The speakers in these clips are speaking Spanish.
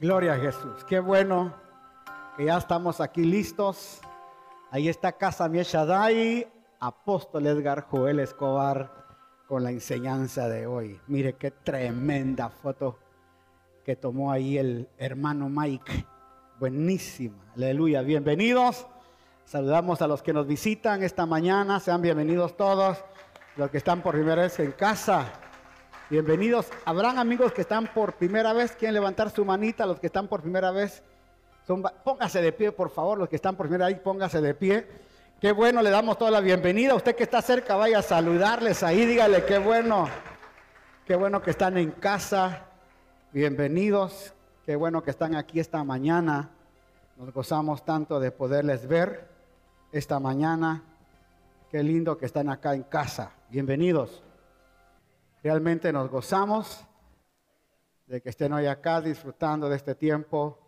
Gloria a Jesús. Qué bueno que ya estamos aquí listos. Ahí está Casa Mieshadai, Apóstol Edgar Joel Escobar con la enseñanza de hoy. Mire qué tremenda foto que tomó ahí el hermano Mike. Buenísima. Aleluya. Bienvenidos. Saludamos a los que nos visitan esta mañana. Sean bienvenidos todos. Los que están por primera vez en casa. Bienvenidos. Habrán amigos que están por primera vez. Quieren levantar su manita. Los que están por primera vez. Son, póngase de pie, por favor. Los que están por primera vez, póngase de pie. Qué bueno, le damos toda la bienvenida. Usted que está cerca, vaya a saludarles ahí. Dígale qué bueno. Qué bueno que están en casa. Bienvenidos. Qué bueno que están aquí esta mañana. Nos gozamos tanto de poderles ver esta mañana. Qué lindo que están acá en casa. Bienvenidos. Realmente nos gozamos de que estén hoy acá disfrutando de este tiempo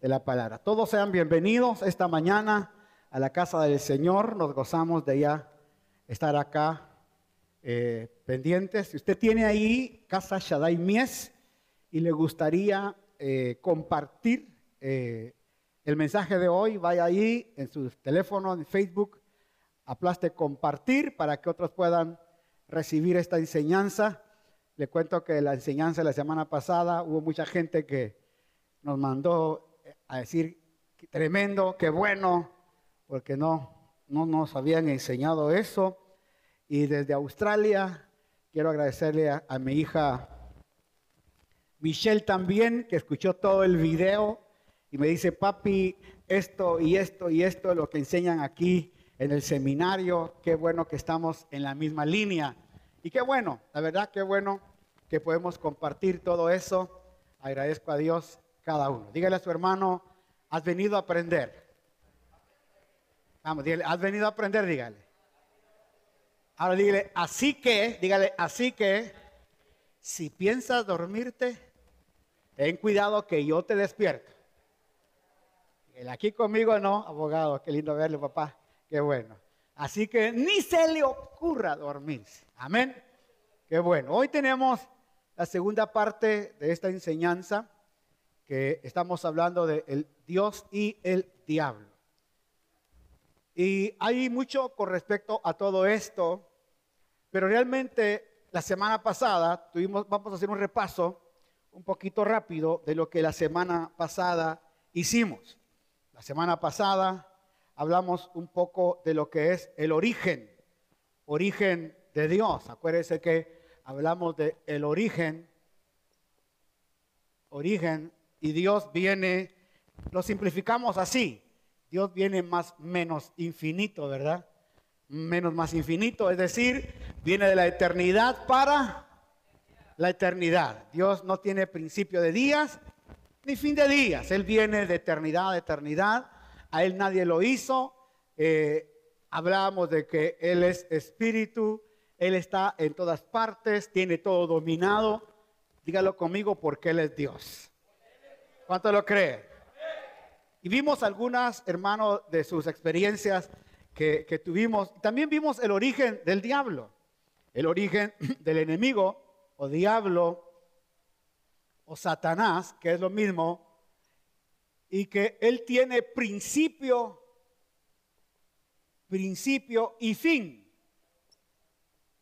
de la palabra. Todos sean bienvenidos esta mañana a la casa del Señor. Nos gozamos de ya estar acá eh, pendientes. Si usted tiene ahí Casa Shaddai Mies y le gustaría eh, compartir eh, el mensaje de hoy, vaya ahí en su teléfono, en Facebook, aplaste compartir para que otros puedan recibir esta enseñanza. Le cuento que la enseñanza de la semana pasada hubo mucha gente que nos mandó a decir tremendo, qué bueno, porque no, no nos habían enseñado eso. Y desde Australia quiero agradecerle a, mi hija Michelle también, que escuchó todo el video y me dice, papi, esto y esto y esto es lo que enseñan aquí en el seminario. Qué bueno que estamos en la misma línea. Y qué bueno, la verdad, qué bueno que podemos compartir todo eso. Agradezco a Dios cada uno. Dígale a su hermano, has venido a aprender. Vamos, dígale, has venido a aprender, dígale. Ahora dígale, así que, dígale, así que, si piensas dormirte, ten cuidado que yo te despierto. El aquí conmigo no, abogado, qué lindo verle, papá, qué bueno. Así que ni se le ocurra dormirse. Amén. Qué bueno. Hoy tenemos la segunda parte de esta enseñanza que estamos hablando de Dios y el diablo. Y hay mucho con respecto a todo esto, pero realmente la semana pasada tuvimos, vamos a hacer un repaso un poquito rápido de lo que la semana pasada hicimos. La semana pasada hablamos un poco de lo que es el origen, origen de Dios. Acuérdense que hablamos de el origen, origen, y Dios viene, lo simplificamos así, Dios viene más menos infinito, ¿verdad? Menos más infinito, es decir, viene de la eternidad para la eternidad. Dios no tiene principio de días ni fin de días. Él viene de eternidad a eternidad. A Él nadie lo hizo. Eh, hablábamos de que Él es espíritu. Él está en todas partes, tiene todo dominado. Dígalo conmigo porque Él es Dios. ¿Cuánto lo cree? Y vimos algunas, hermanos, de sus experiencias que, que tuvimos. También vimos el origen del diablo, el origen del enemigo o diablo o Satanás, que es lo mismo, y que él tiene principio, principio y fin.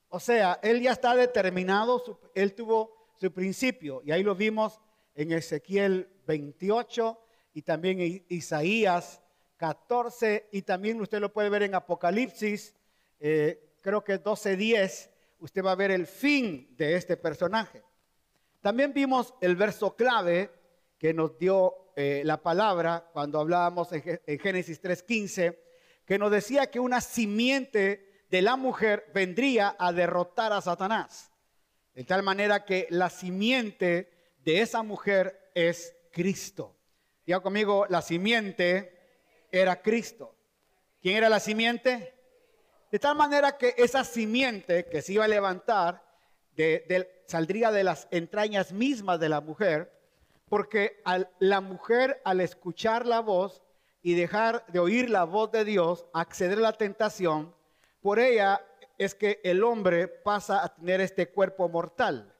O sea, él ya está determinado, él tuvo su principio, y ahí lo vimos en Ezequiel 28 y también en Isaías 14, y también usted lo puede ver en Apocalipsis, eh, creo que 12.10, usted va a ver el fin de este personaje. También vimos el verso clave que nos dio eh, la palabra cuando hablábamos en, Génesis 3.15, que nos decía que una simiente de la mujer vendría a derrotar a Satanás. De tal manera que la simiente de esa mujer es Cristo. Diga conmigo, la simiente era Cristo. ¿Quién era la simiente? De tal manera que esa simiente que se iba a levantar saldría de las entrañas mismas de la mujer, porque la mujer al escuchar la voz y dejar de oír la voz de Dios, acceder a la tentación, por ella es que el hombre pasa a tener este cuerpo mortal.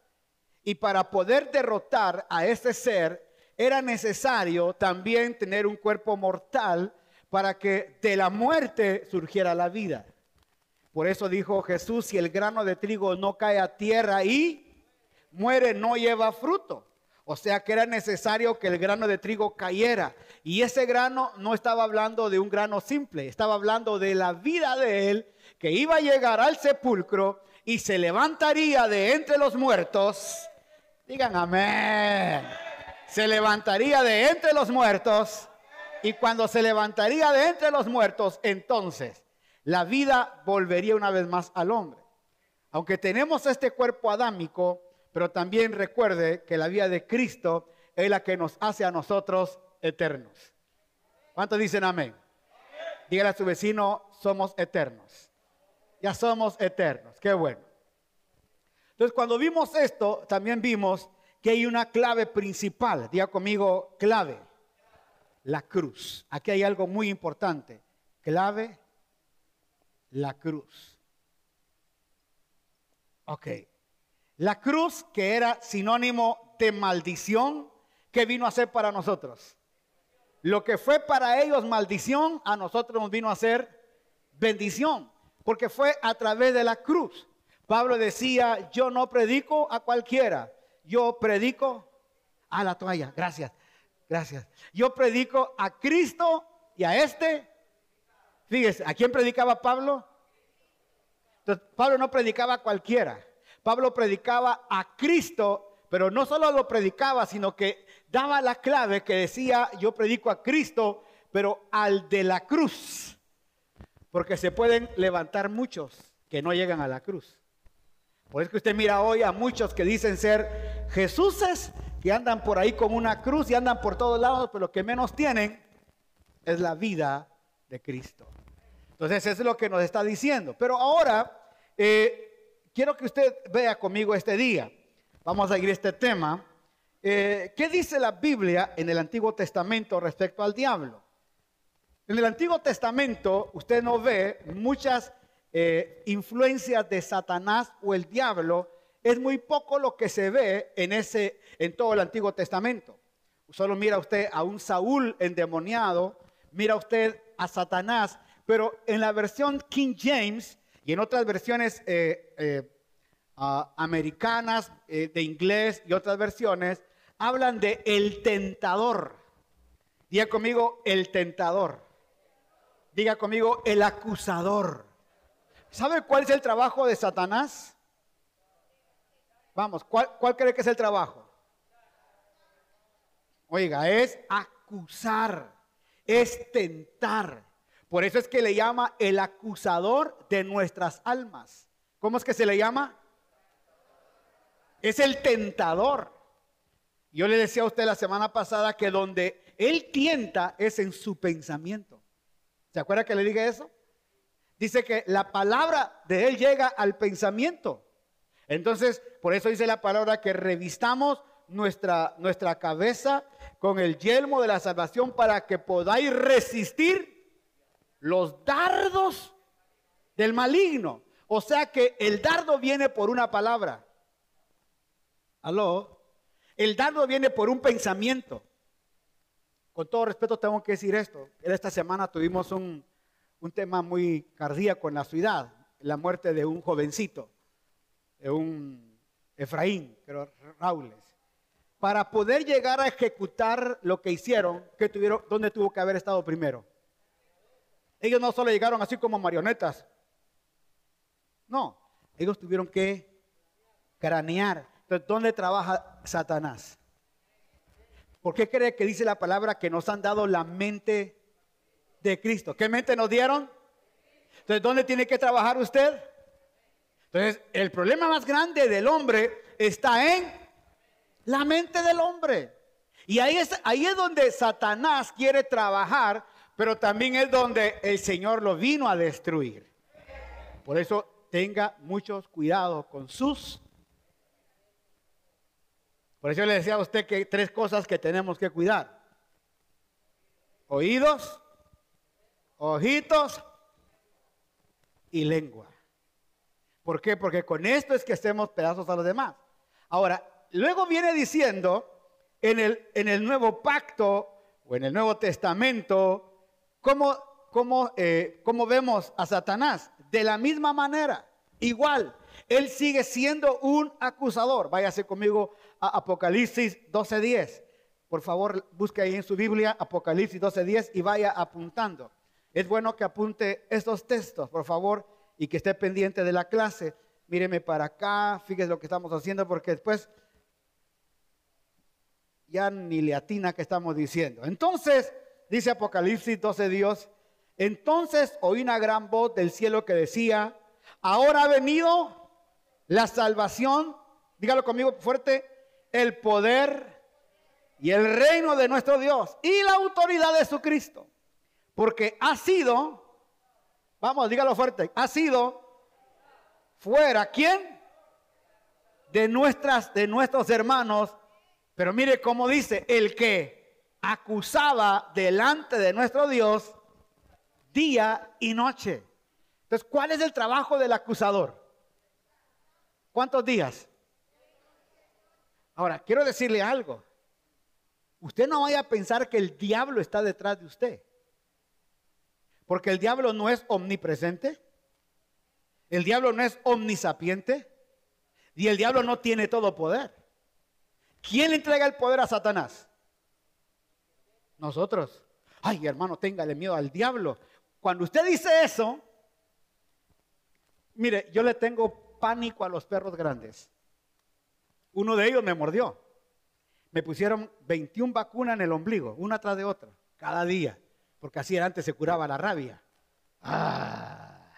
Y para poder derrotar a ese ser era necesario también tener un cuerpo mortal para que de la muerte surgiera la vida. Por eso dijo Jesús, si el grano de trigo no cae a tierra y muere, no lleva fruto. O sea que era necesario que el grano de trigo cayera. Y ese grano no estaba hablando de un grano simple, estaba hablando de la vida de él que iba a llegar al sepulcro y se levantaría de entre los muertos. Digan amén. Se levantaría de entre los muertos. Y cuando se levantaría de entre los muertos, entonces la vida volvería una vez más al hombre. Aunque tenemos este cuerpo adámico, pero también recuerde que la vida de Cristo es la que nos hace a nosotros eternos. ¿Cuántos dicen amén? Dígale a su vecino, somos eternos. Ya somos eternos. Qué bueno. Entonces, cuando vimos esto, también vimos que hay una clave principal. Diga conmigo, clave. La cruz. Aquí hay algo muy importante. Clave, la cruz. Ok. La cruz que era sinónimo de maldición, ¿qué vino a ser para nosotros? Lo que fue para ellos maldición, a nosotros nos vino a ser bendición, porque fue a través de la cruz. Pablo decía, yo no predico a cualquiera, yo predico a la toalla. Gracias, gracias. Yo predico a Cristo y a este. Fíjese, ¿a quién predicaba Pablo? Pablo no predicaba a cualquiera. Pablo predicaba a Cristo, pero no solo lo predicaba, sino que daba la clave que decía, yo predico a Cristo, pero al de la cruz. Porque se pueden levantar muchos que no llegan a la cruz. Por eso que usted mira hoy a muchos que dicen ser Jesuses, que andan por ahí con una cruz y andan por todos lados, pero lo que menos tienen es la vida de Cristo. Entonces, eso es lo que nos está diciendo. Pero ahora, eh, quiero que usted vea conmigo este día. Vamos a seguir este tema. Eh, ¿Qué dice la Biblia en el Antiguo Testamento respecto al diablo? En el Antiguo Testamento usted no ve muchas eh, influencias de Satanás o el diablo. Es muy poco lo que se ve en, ese, en todo el Antiguo Testamento. Solo mira usted a un Saúl endemoniado, mira usted a Satanás, pero en la versión King James y en otras versiones eh, eh, ah, americanas eh, de inglés y otras versiones, hablan de el tentador. Diga conmigo, el tentador. Diga conmigo, el acusador. ¿Sabe cuál es el trabajo de Satanás? Vamos, ¿cuál, cuál cree que es el trabajo? Oiga, es acusar, es tentar. Por eso es que le llama el acusador de nuestras almas. ¿Cómo es que se le llama? Es el tentador. Yo le decía a usted la semana pasada que donde él tienta es en su pensamiento. ¿Se acuerda que le dije eso? Dice que la palabra de él llega al pensamiento. Entonces, por eso dice la palabra que revistamos nuestra, nuestra cabeza con el yelmo de la salvación para que podáis resistir los dardos del maligno. O sea que el dardo viene por una palabra. ¿Aló? El dardo viene por un pensamiento. Con todo respeto tengo que decir esto. Esta semana tuvimos un, un tema muy cardíaco en la ciudad, la muerte de un jovencito, de un Efraín, creo. Para poder llegar a ejecutar lo que hicieron, que tuvieron, ¿dónde tuvo que haber estado primero? Ellos no solo llegaron así como marionetas. No, ellos tuvieron que cranear. Entonces, ¿dónde trabaja Satanás? ¿Por qué cree que dice la palabra que nos han dado la mente de Cristo? ¿Qué mente nos dieron? Entonces, ¿dónde tiene que trabajar usted? Entonces, el problema más grande del hombre está en la mente del hombre. Y ahí es, ahí es donde Satanás quiere trabajar pero también es donde el Señor lo vino a destruir. Por eso tenga muchos cuidados con sus. Por eso le decía a usted que hay tres cosas que tenemos que cuidar. Oídos, ojitos y lengua. ¿Por qué? Porque con esto es que hacemos pedazos a los demás. Ahora, luego viene diciendo en el, en el nuevo pacto o en el Nuevo Testamento, ¿cómo, cómo, eh, cómo vemos a Satanás? De la misma manera, igual. Él sigue siendo un acusador. Váyase conmigo a Apocalipsis 12:10. Por favor, busque ahí en su Biblia Apocalipsis 12:10 y vaya apuntando. Es bueno que apunte estos textos, por favor, y que esté pendiente de la clase. Míreme para acá, fíjese lo que estamos haciendo, porque después ya ni le atina que estamos diciendo. Entonces, dice Apocalipsis 12, Dios, entonces oí una gran voz del cielo que decía, ahora ha venido la salvación, dígalo conmigo fuerte, el poder y el reino de nuestro Dios y la autoridad de su Cristo. Porque ha sido, vamos, dígalo fuerte, ha sido fuera, ¿quién? De nuestras, de nuestros hermanos pero mire cómo dice, el que acusaba delante de nuestro Dios día y noche. Entonces, ¿cuál es el trabajo del acusador? ¿Cuántos días? Ahora, quiero decirle algo. Usted no vaya a pensar que el diablo está detrás de usted. Porque el diablo no es omnipresente. El diablo no es omnisapiente. Y el diablo no tiene todo poder. ¿Quién le entrega el poder a Satanás? Nosotros. Ay, hermano, téngale miedo al diablo. Cuando usted dice eso, mire, yo le tengo pánico a los perros grandes. Uno de ellos me mordió. Me pusieron 21 vacunas en el ombligo, una tras de otra, cada día, porque así antes se curaba la rabia. Ah,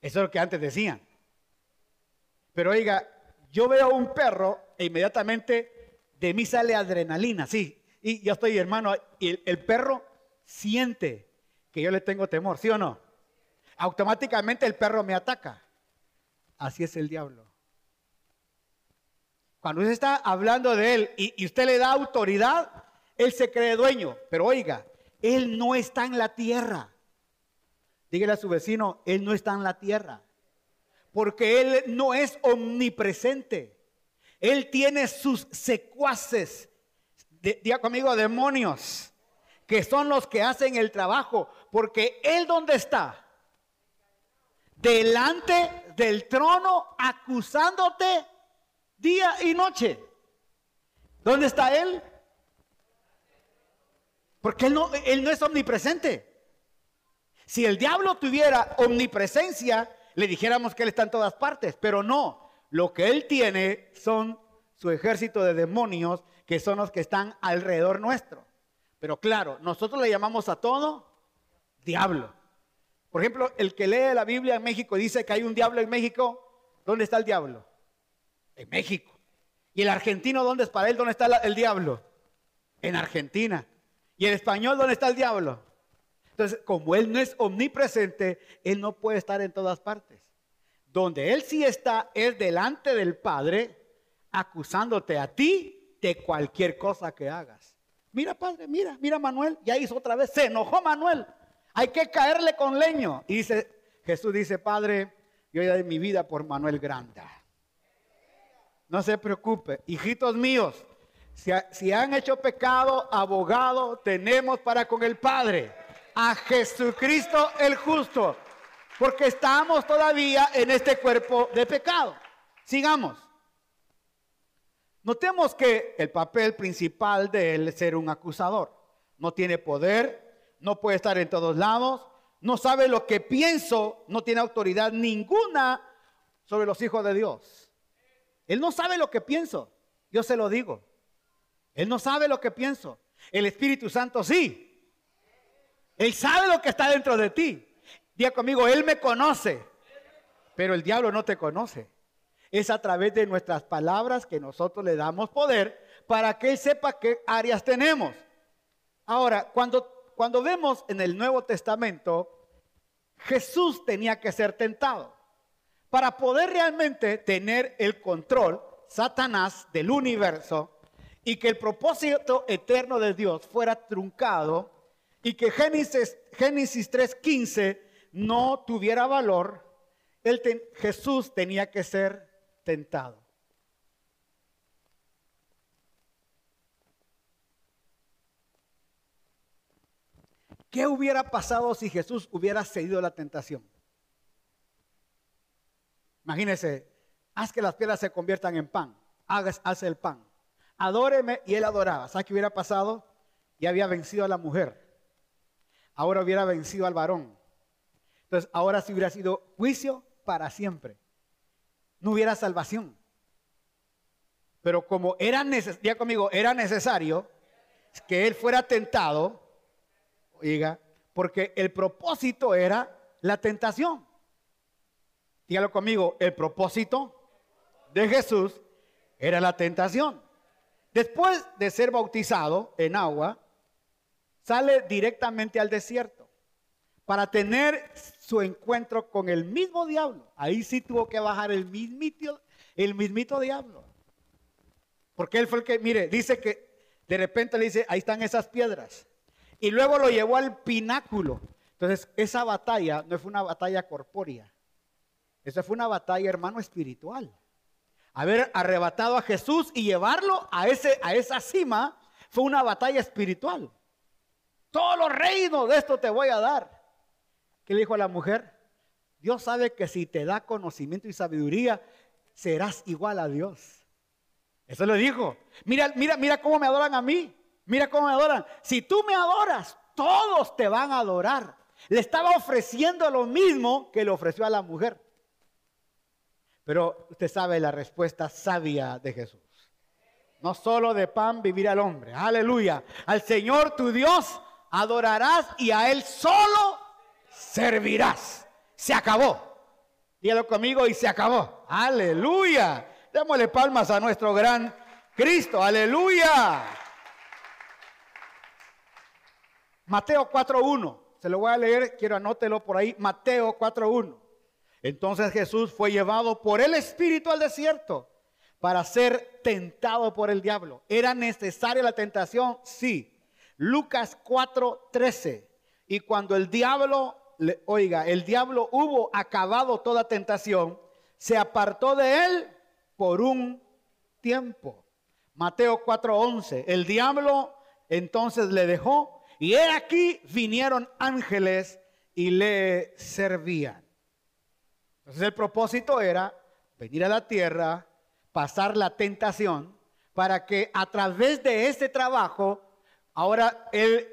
eso es lo que antes decían. Pero oiga, yo veo a un perro e inmediatamente de mí sale adrenalina, sí. Y yo estoy, hermano, y el, perro siente que yo le tengo temor, ¿sí o no? Automáticamente el perro me ataca. Así es el diablo. Cuando usted está hablando de él y, y usted le da autoridad, él se cree dueño. Pero oiga, él no está en la tierra. Dígale a su vecino, él no está en la tierra porque Él no es omnipresente. Él tiene sus secuaces, diga conmigo, demonios, que son los que hacen el trabajo, porque Él dónde está? Delante del trono acusándote día y noche. ¿Dónde está Él? Porque Él no, él no es omnipresente. Si el diablo tuviera omnipresencia, le dijéramos que Él está en todas partes, pero no. Lo que Él tiene son su ejército de demonios que son los que están alrededor nuestro. Pero claro, nosotros le llamamos a todo diablo. Por ejemplo, el que lee la Biblia en México dice que hay un diablo en México. ¿Dónde está el diablo? En México. ¿Y el argentino dónde es para él? ¿Dónde está el diablo? En Argentina. ¿Y el español dónde está el diablo? Entonces, como Él no es omnipresente, Él no puede estar en todas partes. Donde Él sí está es delante del Padre, acusándote a ti de cualquier cosa que hagas. Mira, Padre, mira, mira Manuel, ya hizo otra vez, se enojó Manuel. Hay que caerle con leño. Y dice, Jesús dice, Padre, yo ya de mi vida por Manuel Granda. No se preocupe, hijitos míos, si, si han hecho pecado, abogado tenemos para con el Padre a Jesucristo el justo, porque estamos todavía en este cuerpo de pecado. Sigamos. Notemos que el papel principal de él es ser un acusador. No tiene poder, no puede estar en todos lados, no sabe lo que pienso, no tiene autoridad ninguna sobre los hijos de Dios. Él no sabe lo que pienso, yo se lo digo. Él no sabe lo que pienso. El Espíritu Santo sí. Él sabe lo que está dentro de ti. Diga conmigo, Él me conoce. Pero el diablo no te conoce. Es a través de nuestras palabras que nosotros le damos poder para que Él sepa qué áreas tenemos. Ahora, cuando, cuando vemos en el Nuevo Testamento, Jesús tenía que ser tentado. Para poder realmente tener el control, Satanás, del universo, y que el propósito eterno de Dios fuera truncado, y que Génesis, Génesis 3.15 no tuviera valor, Jesús tenía que ser tentado. ¿Qué hubiera pasado si Jesús hubiera cedido la tentación? Imagínense, haz que las piedras se conviertan en pan, hagas, haz el pan, adóreme y él adoraba. ¿Sabes qué hubiera pasado? Y había vencido a la mujer, ahora hubiera vencido al varón. Entonces, ahora sí hubiera sido juicio para siempre. No hubiera salvación. Pero como era necesario, conmigo, era necesario que él fuera tentado, oiga, porque el propósito era la tentación. Dígalo conmigo, el propósito de Jesús era la tentación. Después de ser bautizado en agua, sale directamente al desierto para tener su encuentro con el mismo diablo. Ahí sí tuvo que bajar el mismito, el mismito diablo. Porque él fue el que, mire, dice que de repente le dice, ahí están esas piedras. Y luego lo llevó al pináculo. Entonces, esa batalla no fue una batalla corpórea. Esa fue una batalla, hermano, espiritual. Haber arrebatado a Jesús y llevarlo a, ese, a esa cima fue una batalla espiritual. Todos los reinos de esto te voy a dar. ¿Qué le dijo a la mujer? Dios sabe que si te da conocimiento y sabiduría, serás igual a Dios. Eso le dijo. Mira, mira, mira cómo me adoran a mí. Mira cómo me adoran. Si tú me adoras, todos te van a adorar. Le estaba ofreciendo lo mismo que le ofreció a la mujer. Pero usted sabe la respuesta sabia de Jesús. No solo de pan vivirá el hombre. Aleluya. Al Señor tu Dios adorarás y a Él solo servirás. Se acabó. Dígalo conmigo y se acabó. Aleluya. Démosle palmas a nuestro gran Cristo. Aleluya. Mateo 4.1. Se lo voy a leer, quiero anótelo por ahí. Mateo 4.1. Entonces Jesús fue llevado por el Espíritu al desierto para ser tentado por el diablo. ¿Era necesaria la tentación? Sí. Lucas 4.13. Y cuando el diablo, oiga, el diablo hubo acabado toda tentación, se apartó de él por un tiempo. Mateo 4:11. El diablo entonces le dejó y he aquí vinieron ángeles y le servían. Entonces el propósito era venir a la tierra, pasar la tentación, para que a través de este trabajo, ahora él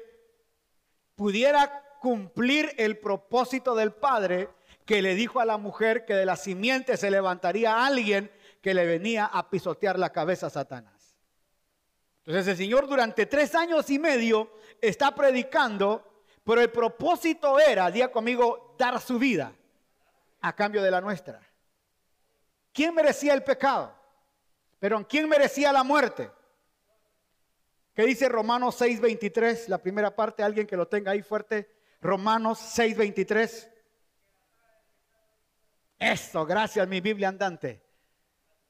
pudiera cumplir el propósito del Padre que le dijo a la mujer que de la simiente se levantaría alguien que le venía a pisotear la cabeza a Satanás. Entonces el Señor durante tres años y medio está predicando, pero el propósito era, día conmigo, dar su vida a cambio de la nuestra. ¿Quién merecía el pecado? Pero ¿quién merecía la muerte? ¿Qué dice Romanos 6:23? La primera parte, alguien que lo tenga ahí fuerte. Romanos 6:23. Eso, gracias mi Biblia andante.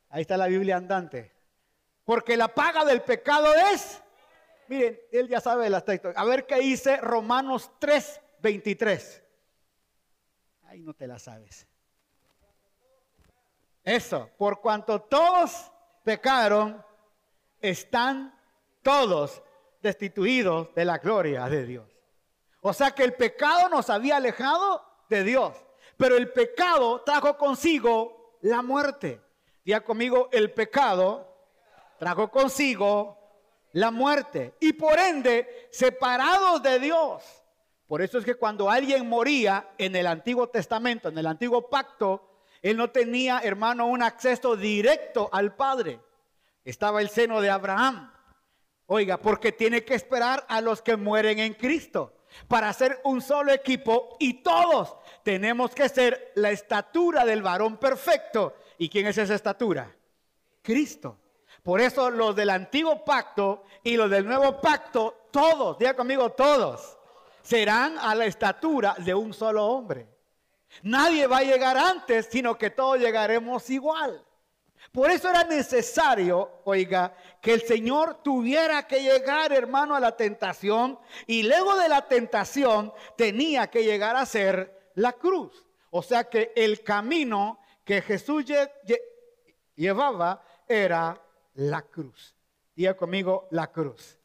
Ahí está la Biblia andante. Porque la paga del pecado es, miren, él ya sabe el textos. A ver qué dice Romanos 3, 23. Ahí no te la sabes. Eso, por cuanto todos pecaron, están todos destituidos de la gloria de Dios. O sea que el pecado nos había alejado de Dios, pero el pecado trajo consigo la muerte. Día conmigo, el pecado trajo consigo la muerte y por ende separados de Dios. Por eso es que cuando alguien moría en el Antiguo Testamento, en el Antiguo Pacto, él no tenía, hermano, un acceso directo al Padre. Estaba el seno de Abraham. Oiga, porque tiene que esperar a los que mueren en Cristo para ser un solo equipo y todos tenemos que ser la estatura del varón perfecto ¿Y quién es esa estatura? Cristo. Por eso los del antiguo pacto y los del nuevo pacto, todos, diga conmigo todos, serán a la estatura de un solo hombre. Nadie va a llegar antes, sino que todos llegaremos igual. Por eso era necesario, oiga, que el Señor tuviera que llegar, hermano, a la tentación y luego de la tentación tenía que llegar a ser la cruz. O sea que el camino que Jesús llevaba era la cruz. Diga conmigo la cruz.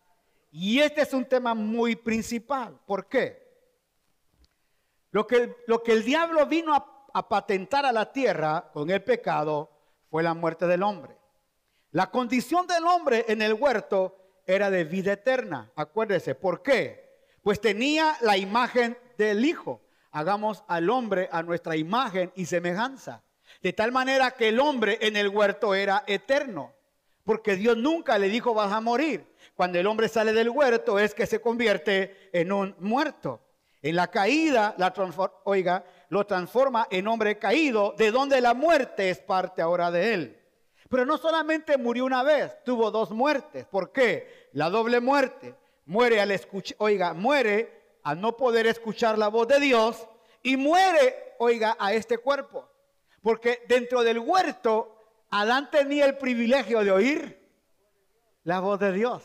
Y este es un tema muy principal. ¿Por qué? Lo que, lo que el diablo vino a patentar a la tierra con el pecado fue la muerte del hombre. La condición del hombre en el huerto era de vida eterna. Acuérdese, ¿por qué? Pues tenía la imagen del Hijo. Hagamos al hombre a nuestra imagen y semejanza. De tal manera que el hombre en el huerto era eterno. Porque Dios nunca le dijo vas a morir. Cuando el hombre sale del huerto es que se convierte en un muerto. En la caída, la oiga, lo transforma en hombre caído, de donde la muerte es parte ahora de él. Pero no solamente murió una vez, tuvo dos muertes. ¿Por qué? La doble muerte. Muere al escuchar, oiga, muere al no poder escuchar la voz de Dios y muere, oiga, a este cuerpo. Porque dentro del huerto, Adán tenía el privilegio de oír la voz de Dios.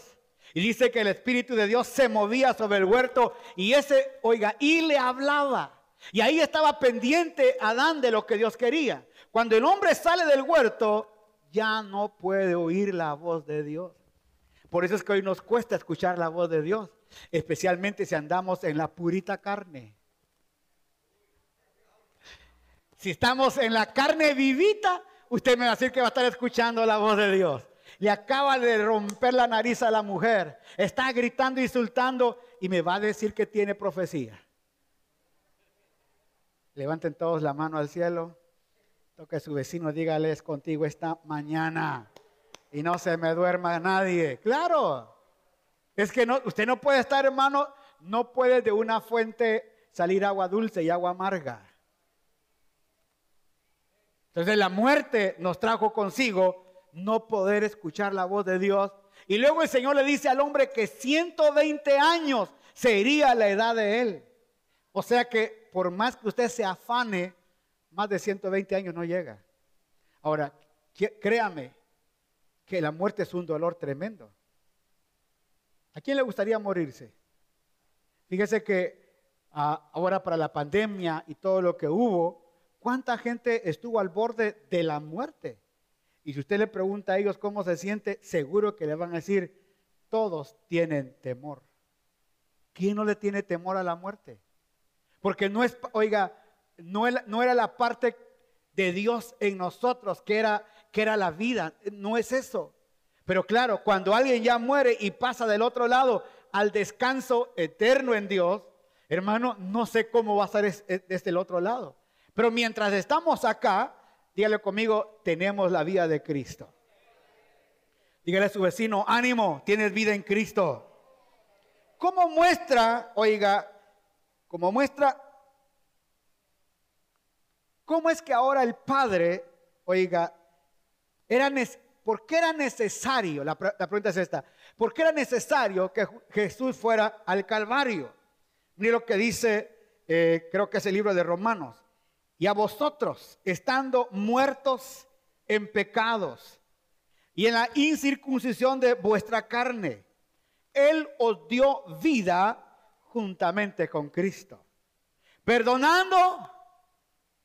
Y dice que el Espíritu de Dios se movía sobre el huerto y ese, oiga, y le hablaba. Y ahí estaba pendiente Adán de lo que Dios quería. Cuando el hombre sale del huerto, ya no puede oír la voz de Dios. Por eso es que hoy nos cuesta escuchar la voz de Dios, especialmente si andamos en la purita carne. Si estamos en la carne vivita, usted me va a decir que va a estar escuchando la voz de Dios. Le acaba de romper la nariz a la mujer, está gritando, insultando y me va a decir que tiene profecía. Levanten todos la mano al cielo. Toque a su vecino, dígales contigo esta mañana. Y no se me duerma nadie. Claro. Es que no, usted no puede estar, hermano, no puede de una fuente salir agua dulce y agua amarga. Entonces la muerte nos trajo consigo no poder escuchar la voz de Dios. Y luego el Señor le dice al hombre que 120 años sería la edad de él. O sea que por más que usted se afane, más de 120 años no llega. Ahora, créame que la muerte es un dolor tremendo. ¿A quién le gustaría morirse? Fíjese que ah, ahora para la pandemia y todo lo que hubo, ¿cuánta gente estuvo al borde de la muerte? Y si usted le pregunta a ellos cómo se siente, seguro que le van a decir, todos tienen temor. ¿Quién no le tiene temor a la muerte? Porque no es, oiga, no, era la parte de Dios en nosotros, que era, que era la vida. No es eso. Pero claro, cuando alguien ya muere y pasa del otro lado al descanso eterno en Dios, hermano, no sé cómo va a ser desde el otro lado. Pero mientras estamos acá, dígale conmigo, tenemos la vida de Cristo. Dígale a su vecino, ánimo, tienes vida en Cristo. ¿Cómo muestra, oiga, como muestra ¿Cómo es que ahora el Padre, oiga, era ¿por qué era necesario? La, pregunta es esta. ¿Por qué era necesario que Jesús fuera al Calvario? Mire lo que dice, eh, creo que es el libro de Romanos. Y a vosotros, estando muertos en pecados y en la incircuncisión de vuestra carne, Él os dio vida juntamente con Cristo. Perdonando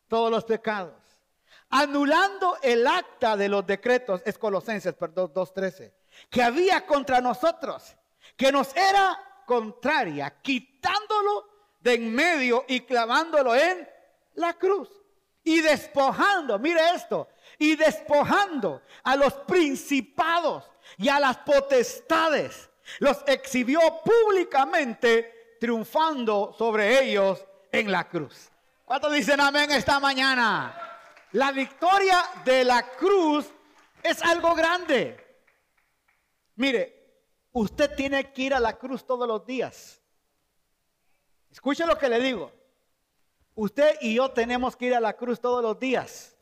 todos los pecados. Anulando el acta de los decretos, es Colosenses, perdón, 2.13, que había contra nosotros, que nos era contraria, quitándolo de en medio y clavándolo en la cruz. Y despojando, mire esto, y despojando a los principados y a las potestades, los exhibió públicamente, triunfando sobre ellos en la cruz. ¿Cuántos dicen amén esta mañana? La victoria de la cruz es algo grande. Mire, usted tiene que ir a la cruz todos los días. Escuche lo que le digo. Usted y yo tenemos que ir a la cruz todos los días,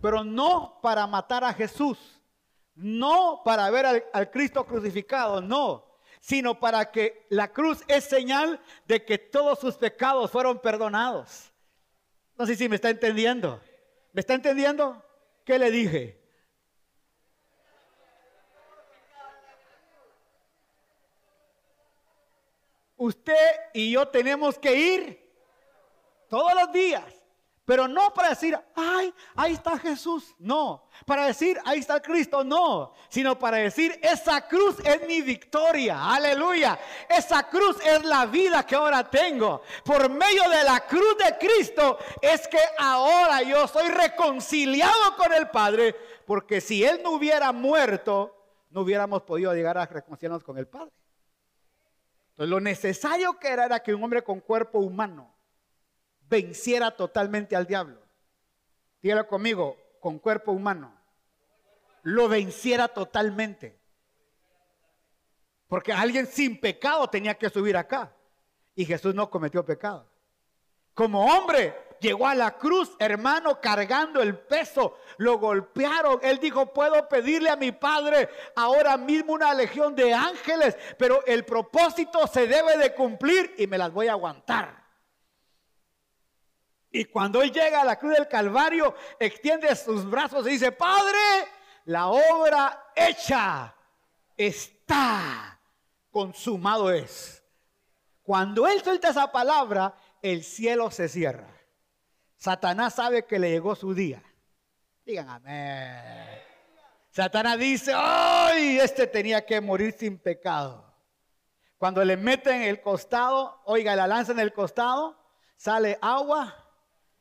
pero no para matar a Jesús, no para ver al, al Cristo crucificado, no, sino para que la cruz es señal de que todos sus pecados fueron perdonados. No sé si me está entendiendo. ¿Me está entendiendo? ¿Qué le dije? Usted y yo tenemos que ir todos los días, Pero no para decir, ay, ahí está Jesús. No. Para decir, ahí está Cristo. No. Sino para decir, esa cruz es mi victoria. Aleluya. Esa cruz es la vida que ahora tengo. Por medio de la cruz de Cristo es que ahora yo soy reconciliado con el Padre. Porque si Él no hubiera muerto, no hubiéramos podido llegar a reconciliarnos con el Padre. Entonces lo necesario que era era que un hombre con cuerpo humano venciera totalmente al diablo. Dígalo conmigo, con cuerpo humano. Lo venciera totalmente. Porque alguien sin pecado tenía que subir acá. Y Jesús no cometió pecado. Como hombre, llegó a la cruz, hermano, cargando el peso. Lo golpearon. Él dijo, puedo pedirle a mi Padre ahora mismo una legión de ángeles, pero el propósito se debe de cumplir y me las voy a aguantar. Y cuando él llega a la cruz del Calvario, extiende sus brazos y dice, Padre, la obra hecha está, consumado es. Cuando él suelta esa palabra, el cielo se cierra. Satanás sabe que le llegó su día. Digan amén. Satanás dice, ¡ay! Este tenía que morir sin pecado. Cuando le meten el costado, oiga, la lanza en el costado, sale agua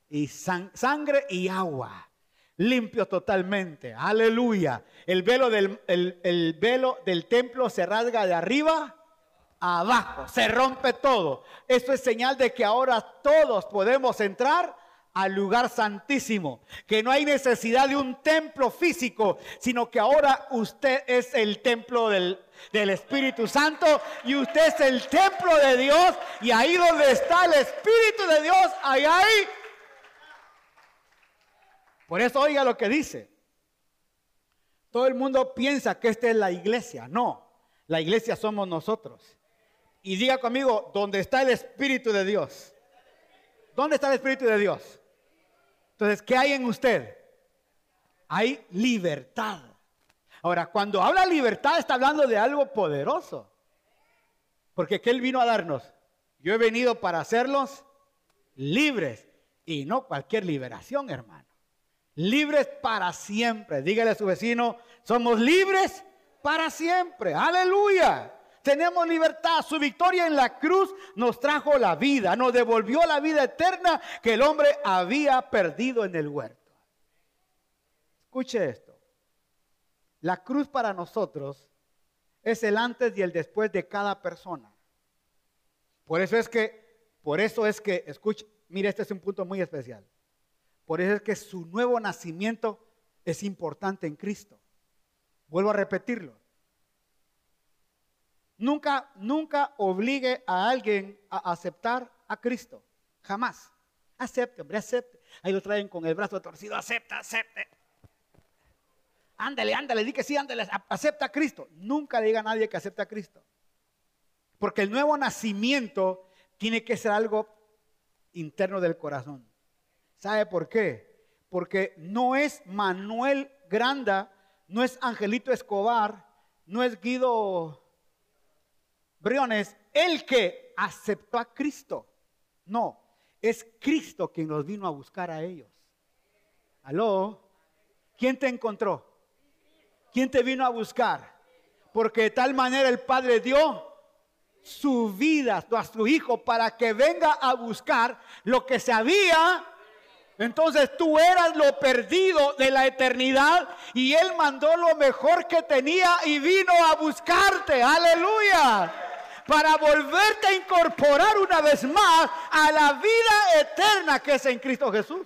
y sangre y agua. Limpio totalmente. Aleluya. El velo del, el, velo del templo se rasga de arriba a abajo. Se rompe todo. Esto es señal de que ahora todos podemos entrar al lugar santísimo, que no hay necesidad de un templo físico, sino que ahora usted es el templo del, del, Espíritu Santo y usted es el templo de Dios y ahí donde está el Espíritu de Dios, ahí hay por eso oiga lo que dice. Todo el mundo piensa que esta es la iglesia. No, la iglesia somos nosotros. Y diga conmigo, ¿dónde está el Espíritu de Dios? ¿Dónde está el Espíritu de Dios? Entonces, ¿qué hay en usted? Hay libertad. Ahora, cuando habla libertad, está hablando de algo poderoso. Porque ¿qué Él vino a darnos? Yo he venido para hacerlos libres y no cualquier liberación, hermano libres para siempre. Dígale a su vecino, somos libres para siempre. Aleluya. Tenemos libertad. Su victoria en la cruz nos trajo la vida, nos devolvió la vida eterna que el hombre había perdido en el huerto. Escuche esto. La cruz para nosotros es el antes y el después de cada persona. Por eso es que, por eso es que, escuche, mire, este es un punto muy especial. Por eso es que su nuevo nacimiento es importante en Cristo. Vuelvo a repetirlo. Nunca, nunca obligue a alguien a aceptar a Cristo. Jamás. Acepte, hombre, acepte. Ahí lo traen con el brazo torcido. Acepta, acepte. Ándale, ándale, di que sí, ándale, acepta a Cristo. Nunca le diga a nadie que acepte a Cristo. Porque el nuevo nacimiento tiene que ser algo interno del corazón. ¿Sabe por qué? Porque no es Manuel Granda, no es Angelito Escobar, no es Guido Briones el que aceptó a Cristo. No, es Cristo quien nos vino a buscar a ellos. ¿Aló? ¿Quién te encontró? ¿Quién te vino a buscar? Porque de tal manera el Padre dio su vida a su Hijo para que venga a buscar lo que se había entonces tú eras lo perdido de la eternidad y Él mandó lo mejor que tenía y vino a buscarte. Aleluya. Para volverte a incorporar una vez más a la vida eterna que es en Cristo Jesús.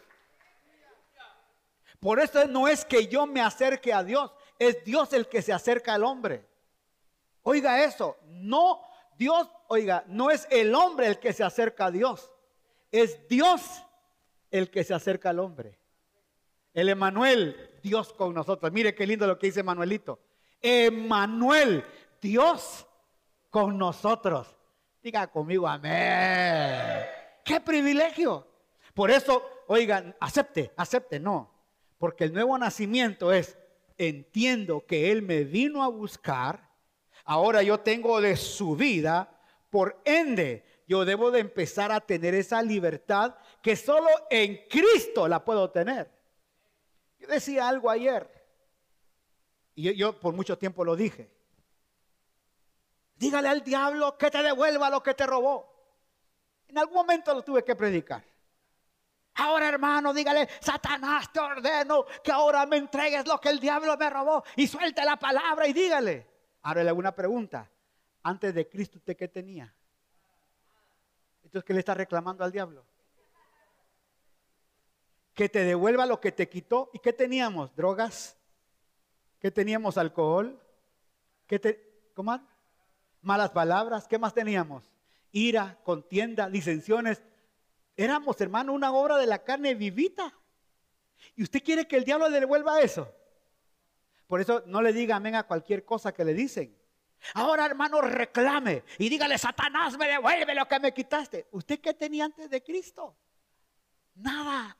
Por eso no es que yo me acerque a Dios, es Dios el que se acerca al hombre. Oiga eso, no, Dios, oiga, no es el hombre el que se acerca a Dios, es Dios el que se acerca al hombre. El Emanuel, Dios con nosotros. Mire qué lindo lo que dice Manuelito. Emanuel, Dios con nosotros. Diga conmigo, amén. Qué privilegio. Por eso, oigan, acepte, acepte, no. Porque el nuevo nacimiento es, entiendo que Él me vino a buscar, ahora yo tengo de su vida, por ende, yo debo de empezar a tener esa libertad que solo en Cristo la puedo tener. Yo decía algo ayer, y yo, por mucho tiempo lo dije. Dígale al diablo que te devuelva lo que te robó. En algún momento lo tuve que predicar. Ahora, hermano, dígale, Satanás te ordeno que ahora me entregues lo que el diablo me robó y suelte la palabra y dígale. Ahora le hago una pregunta. Antes de Cristo, ¿usted qué tenía? Entonces, ¿qué le está reclamando al diablo? Que te devuelva lo que te quitó. ¿Y qué teníamos? ¿Drogas? ¿Qué teníamos? ¿Alcohol? ¿Qué te... ¿Cómo? Malas palabras. ¿Qué más teníamos? Ira, contienda, disensiones, Éramos, hermano, una obra de la carne vivita. ¿Y usted quiere que el diablo le devuelva eso? Por eso no le diga amén a cualquier cosa que le dicen. Ahora, hermano, reclame y dígale, Satanás, me devuelve lo que me quitaste. ¿Usted qué tenía antes de Cristo? Nada.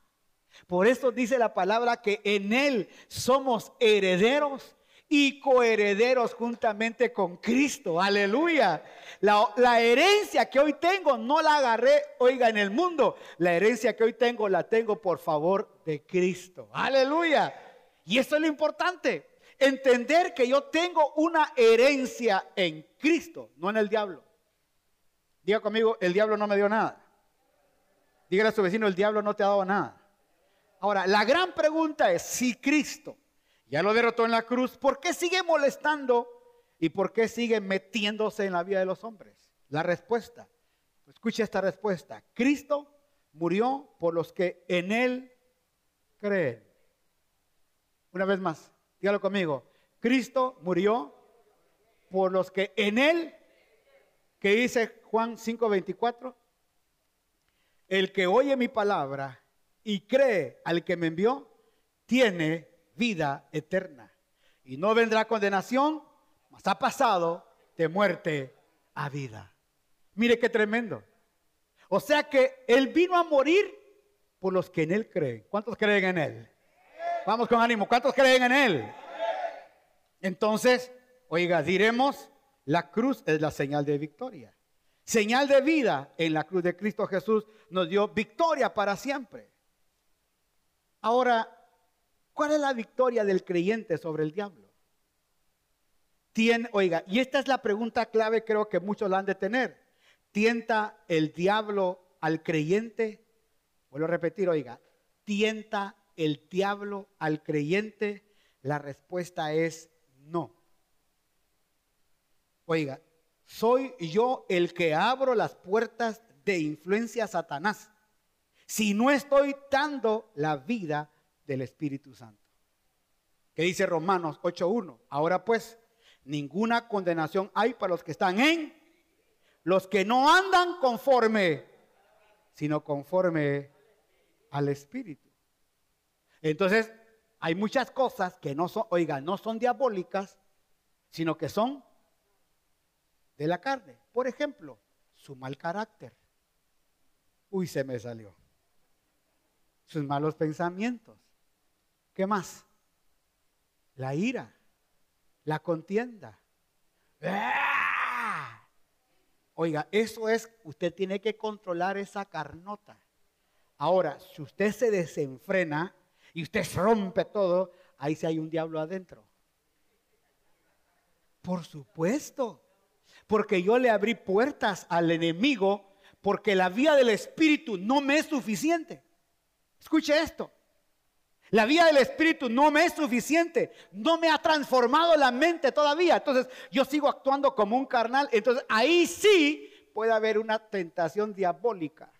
Por eso dice la palabra que en Él somos herederos y coherederos juntamente con Cristo. Aleluya. La, herencia que hoy tengo no la agarré, oiga, en el mundo. La herencia que hoy tengo la tengo por favor de Cristo. Aleluya. Y eso es lo importante. Entender que yo tengo una herencia en Cristo, no en el diablo. Diga conmigo, el diablo no me dio nada. Dígale a su vecino, el diablo no te ha dado nada. Ahora, la gran pregunta es si Cristo ya lo derrotó en la cruz, ¿por qué sigue molestando y por qué sigue metiéndose en la vida de los hombres? La respuesta, escucha esta respuesta, Cristo murió por los que en Él creen. Una vez más, dígalo conmigo, Cristo murió por los que en Él, que dice Juan 5:24, el que oye mi palabra y cree al que me envió, tiene vida eterna. Y no vendrá condenación, mas ha pasado de muerte a vida. Mire qué tremendo. O sea que Él vino a morir por los que en Él creen. ¿Cuántos creen en Él? Vamos con ánimo. ¿Cuántos creen en Él? Entonces, oiga, diremos, la cruz es la señal de victoria. Señal de vida en la cruz de Cristo Jesús nos dio victoria para siempre. Ahora, ¿Cuál es la victoria del creyente sobre el diablo? Oiga, y esta es la pregunta clave, creo que muchos la han de tener. ¿Tienta el diablo al creyente? Vuelvo a repetir, oiga, ¿tienta el diablo al creyente? La respuesta es no. Oiga, soy yo el que abro las puertas de influencia a Satanás. Si no estoy dando la vida del Espíritu Santo. Que dice Romanos 8.1. Ahora pues, ninguna condenación hay para los que están en, los que no andan conforme, sino conforme al Espíritu. Entonces, hay muchas cosas que no son, oiga, no son diabólicas, sino que son de la carne. Por ejemplo, su mal carácter. Uy, se me salió. Sus malos pensamientos ¿Qué más? La ira, la contienda. ¡Ah! Oiga, eso es, usted tiene que controlar esa carnota. Ahora, si usted se desenfrena y usted rompe todo, ahí sí hay un diablo adentro. Por supuesto, porque yo le abrí puertas al enemigo porque la vía del Espíritu no me es suficiente. Escuche esto. La vida del Espíritu no me es suficiente, no me ha transformado la mente todavía. Entonces yo sigo actuando como un carnal. Entonces ahí sí puede haber una tentación diabólica.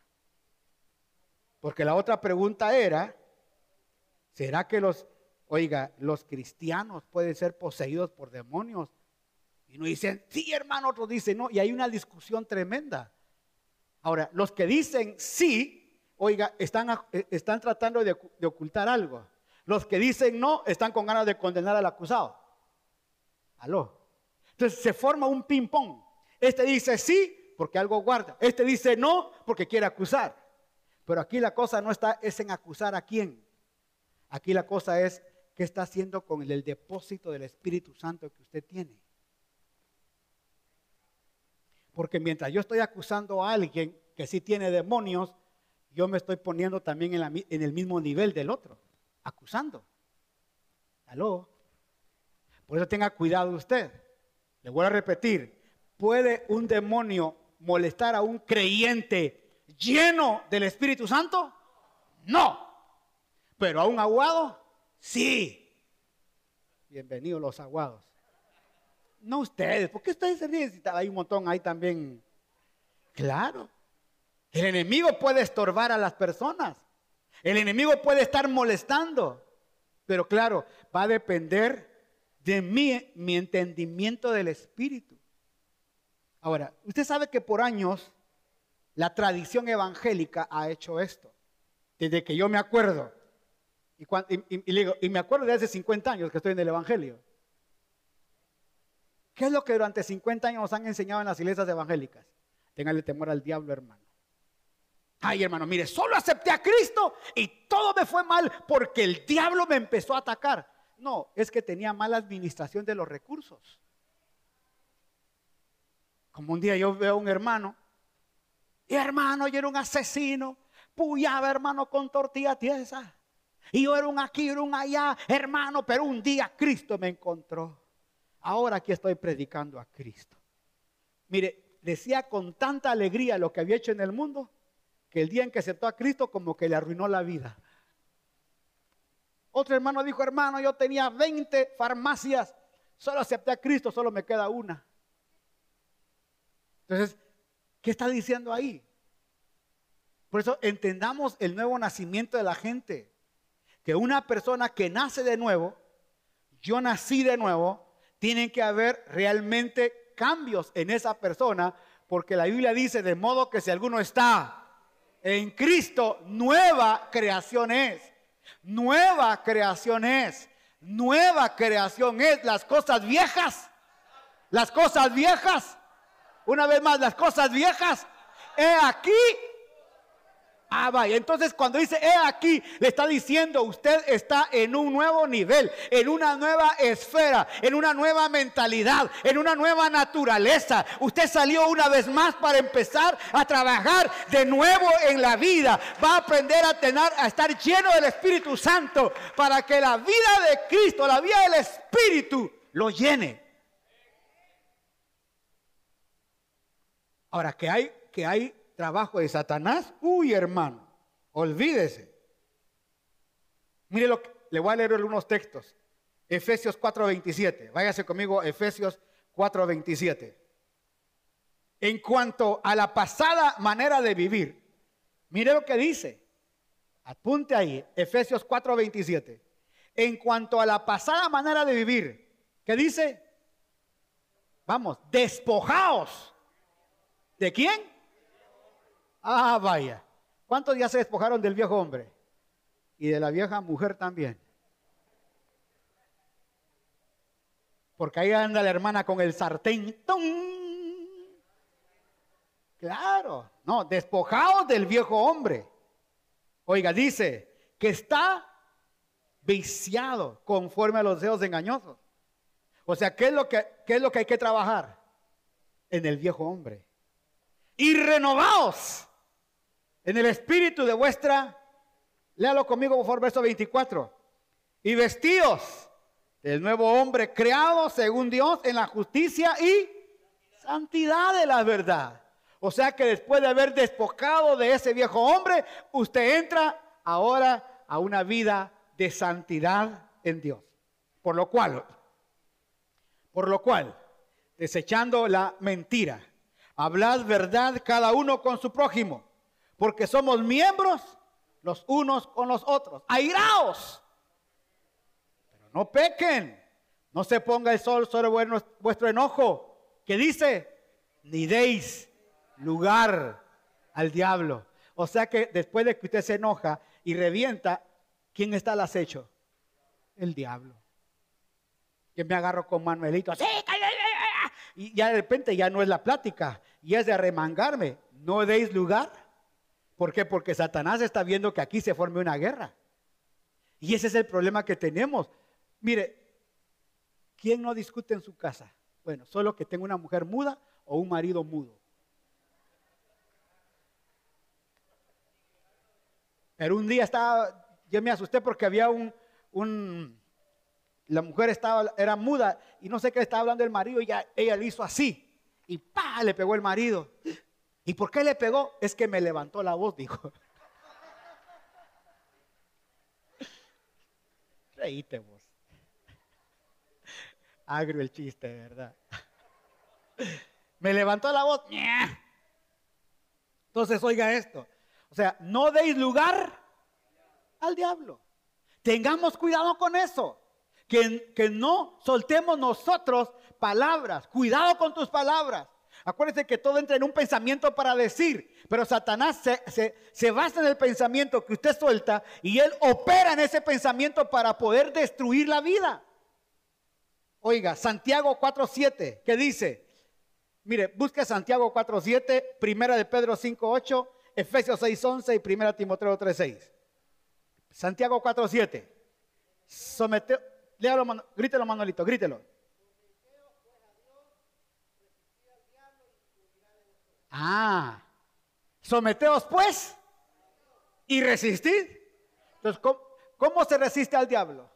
Porque la otra pregunta era, ¿será que los, oiga, los cristianos pueden ser poseídos por demonios? Y no dicen, sí hermano, otros dicen, no. Y hay una discusión tremenda. Ahora, los que dicen sí, oiga, están, eh, están tratando de, ocultar algo. Los que dicen no están con ganas de condenar al acusado. Aló. Entonces se forma un ping-pong. Este dice sí porque algo guarda. Este dice no porque quiere acusar. Pero aquí la cosa no está es en acusar a quién. Aquí la cosa es qué está haciendo con el depósito del Espíritu Santo que usted tiene. Porque mientras yo estoy acusando a alguien que sí tiene demonios, yo me estoy poniendo también en, el mismo nivel del otro, acusando. ¿Aló? Por eso tenga cuidado usted. Le voy a repetir, ¿puede un demonio molestar a un creyente lleno del Espíritu Santo? No. Pero a un aguado, sí. Bienvenidos los aguados. No ustedes, ¿por qué ustedes se ríen? Hay un montón ahí también. Claro. El enemigo puede estorbar a las personas. El enemigo puede estar molestando. Pero claro, va a depender de mí, mi entendimiento del Espíritu. Ahora, usted sabe que por años la tradición evangélica ha hecho esto. Desde que yo me acuerdo. Y, y me acuerdo de hace 50 años que estoy en el Evangelio. ¿Qué es lo que durante 50 años nos han enseñado en las iglesias evangélicas? Téngale temor al diablo, hermano. Ay, hermano, mire, solo acepté a Cristo y todo me fue mal porque el diablo me empezó a atacar. No, es que tenía mala administración de los recursos. Como un día yo veo a un hermano, y hermano, yo era un asesino, puyaba hermano con tortilla tiesa. Y yo era un aquí, era un allá, hermano, pero un día Cristo me encontró. Ahora aquí estoy predicando a Cristo. Mire, decía con tanta alegría lo que había hecho en el mundo, que el día en que aceptó a Cristo como que le arruinó la vida. Otro hermano dijo, hermano, yo tenía 20 farmacias, solo acepté a Cristo, solo me queda una. Entonces, ¿qué está diciendo ahí? Por eso entendamos el nuevo nacimiento de la gente. Que una persona que nace de nuevo, yo nací de nuevo, tienen que haber realmente cambios en esa persona, porque la Biblia dice, de modo que si alguno está en Cristo, nueva creación es. Nueva creación es. Nueva creación es. Las cosas viejas. Las cosas viejas. Una vez más, las cosas viejas. He aquí Ah, vaya. Entonces, cuando dice, he aquí, le está diciendo, usted está en un nuevo nivel, en una nueva esfera, en una nueva mentalidad, en una nueva naturaleza. Usted salió una vez más para empezar a trabajar de nuevo en la vida. Va a aprender a, tener, a estar lleno del Espíritu Santo para que la vida de Cristo, la vida del Espíritu, lo llene. Ahora, que hay, que hay trabajo de Satanás, uy hermano, olvídese. Mire lo que le voy a leer algunos textos. Efesios 4:27. Váyase conmigo, Efesios 4:27. En cuanto a la pasada manera de vivir, mire lo que dice. Apunte ahí, Efesios 4:27. En cuanto a la pasada manera de vivir, ¿qué dice? Vamos, despojaos. ¿De quién? Ah, vaya. ¿Cuántos ya se despojaron del viejo hombre? Y de la vieja mujer también. Porque ahí anda la hermana con el sartén. Claro, no, despojados del viejo hombre. Oiga, dice que está viciado conforme a los deseos engañosos. O sea, ¿qué es lo que, qué es lo que hay que trabajar? En el viejo hombre. Y renovaos en el espíritu de vuestra, léalo conmigo por favor, verso 24, y vestidos del nuevo hombre creado según Dios en la justicia y santidad de la verdad. O sea que después de haber despojado de ese viejo hombre, usted entra ahora a una vida de santidad en Dios. Por lo cual, por lo cual, desechando la mentira, hablad verdad cada uno con su prójimo porque somos miembros los unos con los otros. Airaos, pero no pequen. No se ponga el sol sobre vuestro enojo. Que dice, ni deis lugar al diablo. O sea que después de que usted se enoja y revienta, ¿quién está al acecho? El diablo. Que me agarro con Manuelito, así, y ya de repente ya no es la plática, y es de arremangarme. No deis lugar ¿Por qué? Porque Satanás está viendo que aquí se forme una guerra. Y ese es el problema que tenemos. Mire, ¿quién no discute en su casa? Bueno, solo que tenga una mujer muda o un marido mudo. Pero un día estaba, yo me asusté porque había un, un la mujer estaba, era muda y no sé qué estaba hablando el marido y ella, ella le hizo así y pa, le pegó el marido. ¿Y por qué le pegó? Es que me levantó la voz, dijo. Reíte vos. Agrio el chiste, ¿verdad? Me levantó la voz. Entonces, oiga esto. O sea, no deis lugar al diablo. Tengamos cuidado con eso. Que, no soltemos nosotros palabras. Cuidado con tus palabras. Acuérdense que todo entra en un pensamiento para decir, pero Satanás se, se, basa en el pensamiento que usted suelta y él opera en ese pensamiento para poder destruir la vida. Oiga, Santiago 4.7, ¿qué dice? Mire, busque Santiago 4.7, Primera de Pedro 5.8, Efesios 6.11 y Primera Timoteo 3.6. Santiago 4.7. Somete, Léalo, grítelo, Manolito, grítelo. Ah, someteos pues y resistid. Entonces, ¿cómo, se resiste al diablo?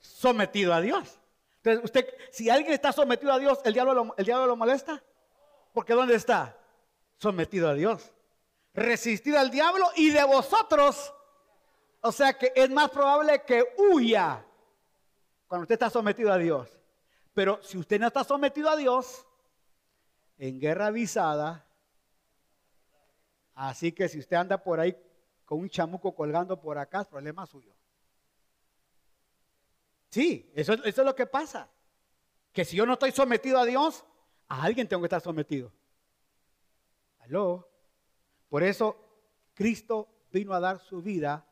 Sometido a Dios. Entonces, usted, si alguien está sometido a Dios, ¿el diablo lo, el diablo lo molesta? Porque ¿dónde está? Sometido a Dios. Resistid al diablo y de vosotros. O sea que es más probable que huya cuando usted está sometido a Dios. Pero si usted no está sometido a Dios, en guerra avisada, así que si usted anda por ahí con un chamuco colgando por acá, es problema suyo. Sí, eso, eso es lo que pasa. Que si yo no estoy sometido a Dios, a alguien tengo que estar sometido. Aló. Por eso Cristo vino a dar su vida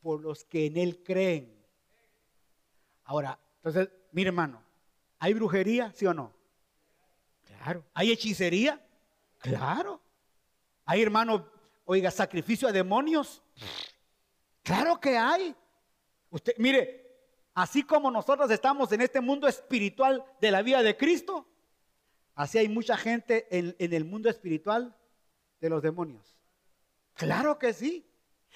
por los que en Él creen. Ahora, entonces, mire hermano, ¿hay brujería, sí o no? Claro. ¿Hay hechicería? Claro. ¿Hay hermano, oiga, sacrificio a demonios? Claro que hay. Usted, mire, así como nosotros estamos en este mundo espiritual de la vida de Cristo, así hay mucha gente en, en el mundo espiritual de los demonios. Claro que sí.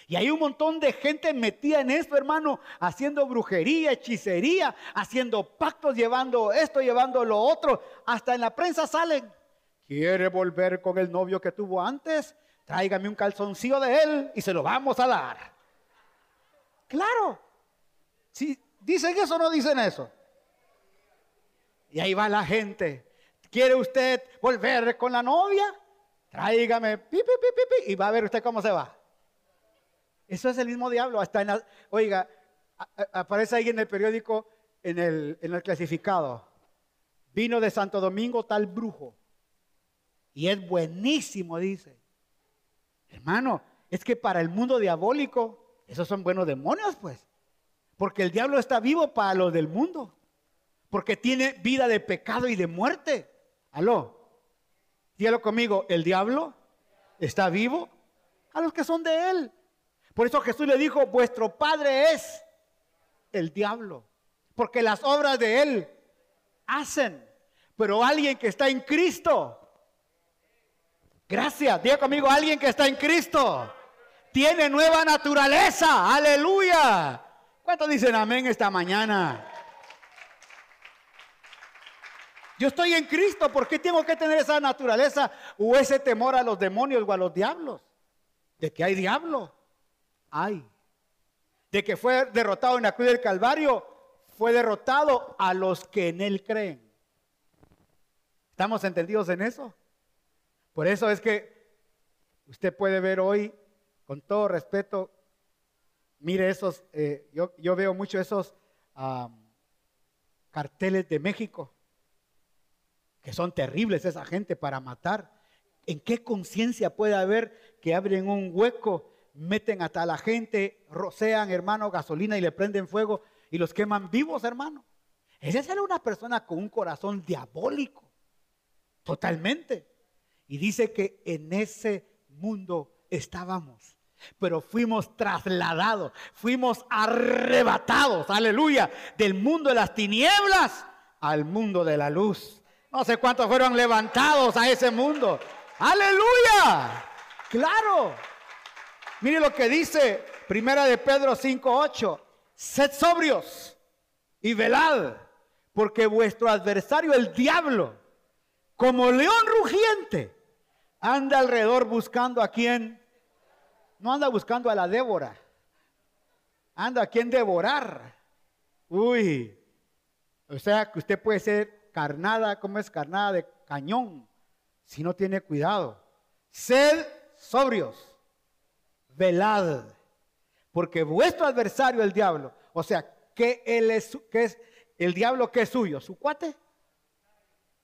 Y hay un montón de gente metida en esto, hermano, haciendo brujería, hechicería, haciendo pactos, llevando esto, llevando lo otro. Hasta en la prensa salen. ¿Quiere volver con el novio que tuvo antes? Tráigame un calzoncillo de él y se lo vamos a dar. Claro. Si dicen eso o no dicen eso. Y ahí va la gente. ¿Quiere usted volver con la novia? Tráigame, y va a ver usted cómo se va. Eso es el mismo diablo. Hasta en oiga, aparece ahí en el periódico, en el, en el clasificado. Vino de Santo Domingo tal brujo. Y es buenísimo, dice. Hermano, es que para el mundo diabólico, esos son buenos demonios, pues. Porque el diablo está vivo para los del mundo. Porque tiene vida de pecado y de muerte. Aló. Dígalo conmigo, el diablo está vivo a los que son de él. Por eso Jesús le dijo, vuestro padre es el diablo, porque las obras de él hacen, pero alguien que está en Cristo, gracias, diga conmigo, alguien que está en Cristo, tiene nueva naturaleza, aleluya. ¿Cuántos dicen amén esta mañana? Yo estoy en Cristo, ¿por qué tengo que tener esa naturaleza o ese temor a los demonios o a los diablos? De que hay diablo hay. De que fue derrotado en la cruz del Calvario, fue derrotado a los que en él creen. ¿Estamos entendidos en eso? Por eso es que usted puede ver hoy, con todo respeto, mire esos, eh, yo, veo mucho esos carteles de México, que son terribles esa gente para matar. ¿En qué conciencia puede haber que abren un hueco meten hasta la gente, rocean, hermano, gasolina y le prenden fuego y los queman vivos, hermano. Esa era una persona con un corazón diabólico, totalmente. Y dice que en ese mundo estábamos, pero fuimos trasladados, fuimos arrebatados, aleluya, del mundo de las tinieblas al mundo de la luz. No sé cuántos fueron levantados a ese mundo. Aleluya. Claro. Mire lo que dice Primera de Pedro 5:8. Sed sobrios y velad, porque vuestro adversario el diablo, como león rugiente, anda alrededor buscando a quien no anda buscando a la Débora, anda a quien devorar. Uy, o sea que usted puede ser carnada, como es carnada de cañón, si no tiene cuidado. Sed sobrios velad, porque vuestro adversario, el diablo, o sea, que, él es, que es el diablo que es suyo, su cuate,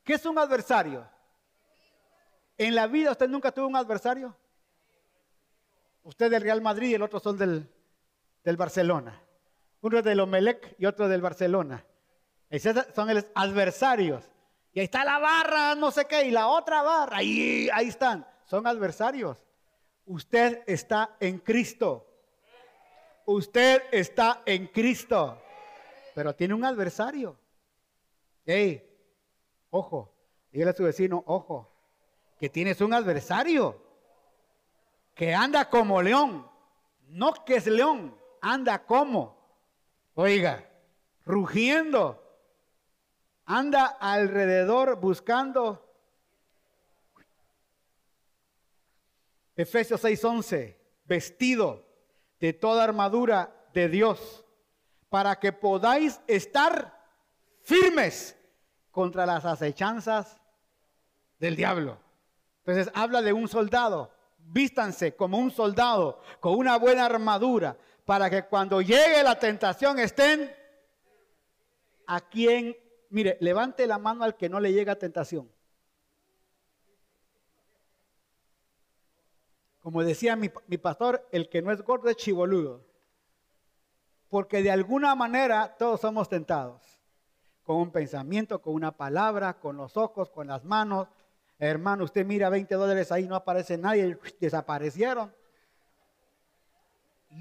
¿qué es un adversario? En la vida usted nunca tuvo un adversario. Usted del Real Madrid y el otro son del, del Barcelona. Uno es del Omelec y otro del Barcelona. Esos son los adversarios. Y ahí está la barra, no sé qué, y la otra barra, ahí, ahí están. Son adversarios. Usted está en Cristo. Usted está en Cristo. Pero tiene un adversario. Hey, ojo, dígale a su vecino, ojo, que tienes un adversario que anda como león. No que es león, anda como. Oiga, rugiendo. Anda alrededor buscando Efesios 6:11, vestido de toda armadura de Dios, para que podáis estar firmes contra las acechanzas del diablo. Entonces habla de un soldado, vístanse como un soldado, con una buena armadura, para que cuando llegue la tentación estén a quien, mire, levante la mano al que no le llega tentación. Como decía mi, pastor, el que no es gordo es chivoludo. Porque de alguna manera todos somos tentados. Con un pensamiento, con una palabra, con los ojos, con las manos. Hermano, usted mira 20 dólares ahí, no aparece nadie, desaparecieron.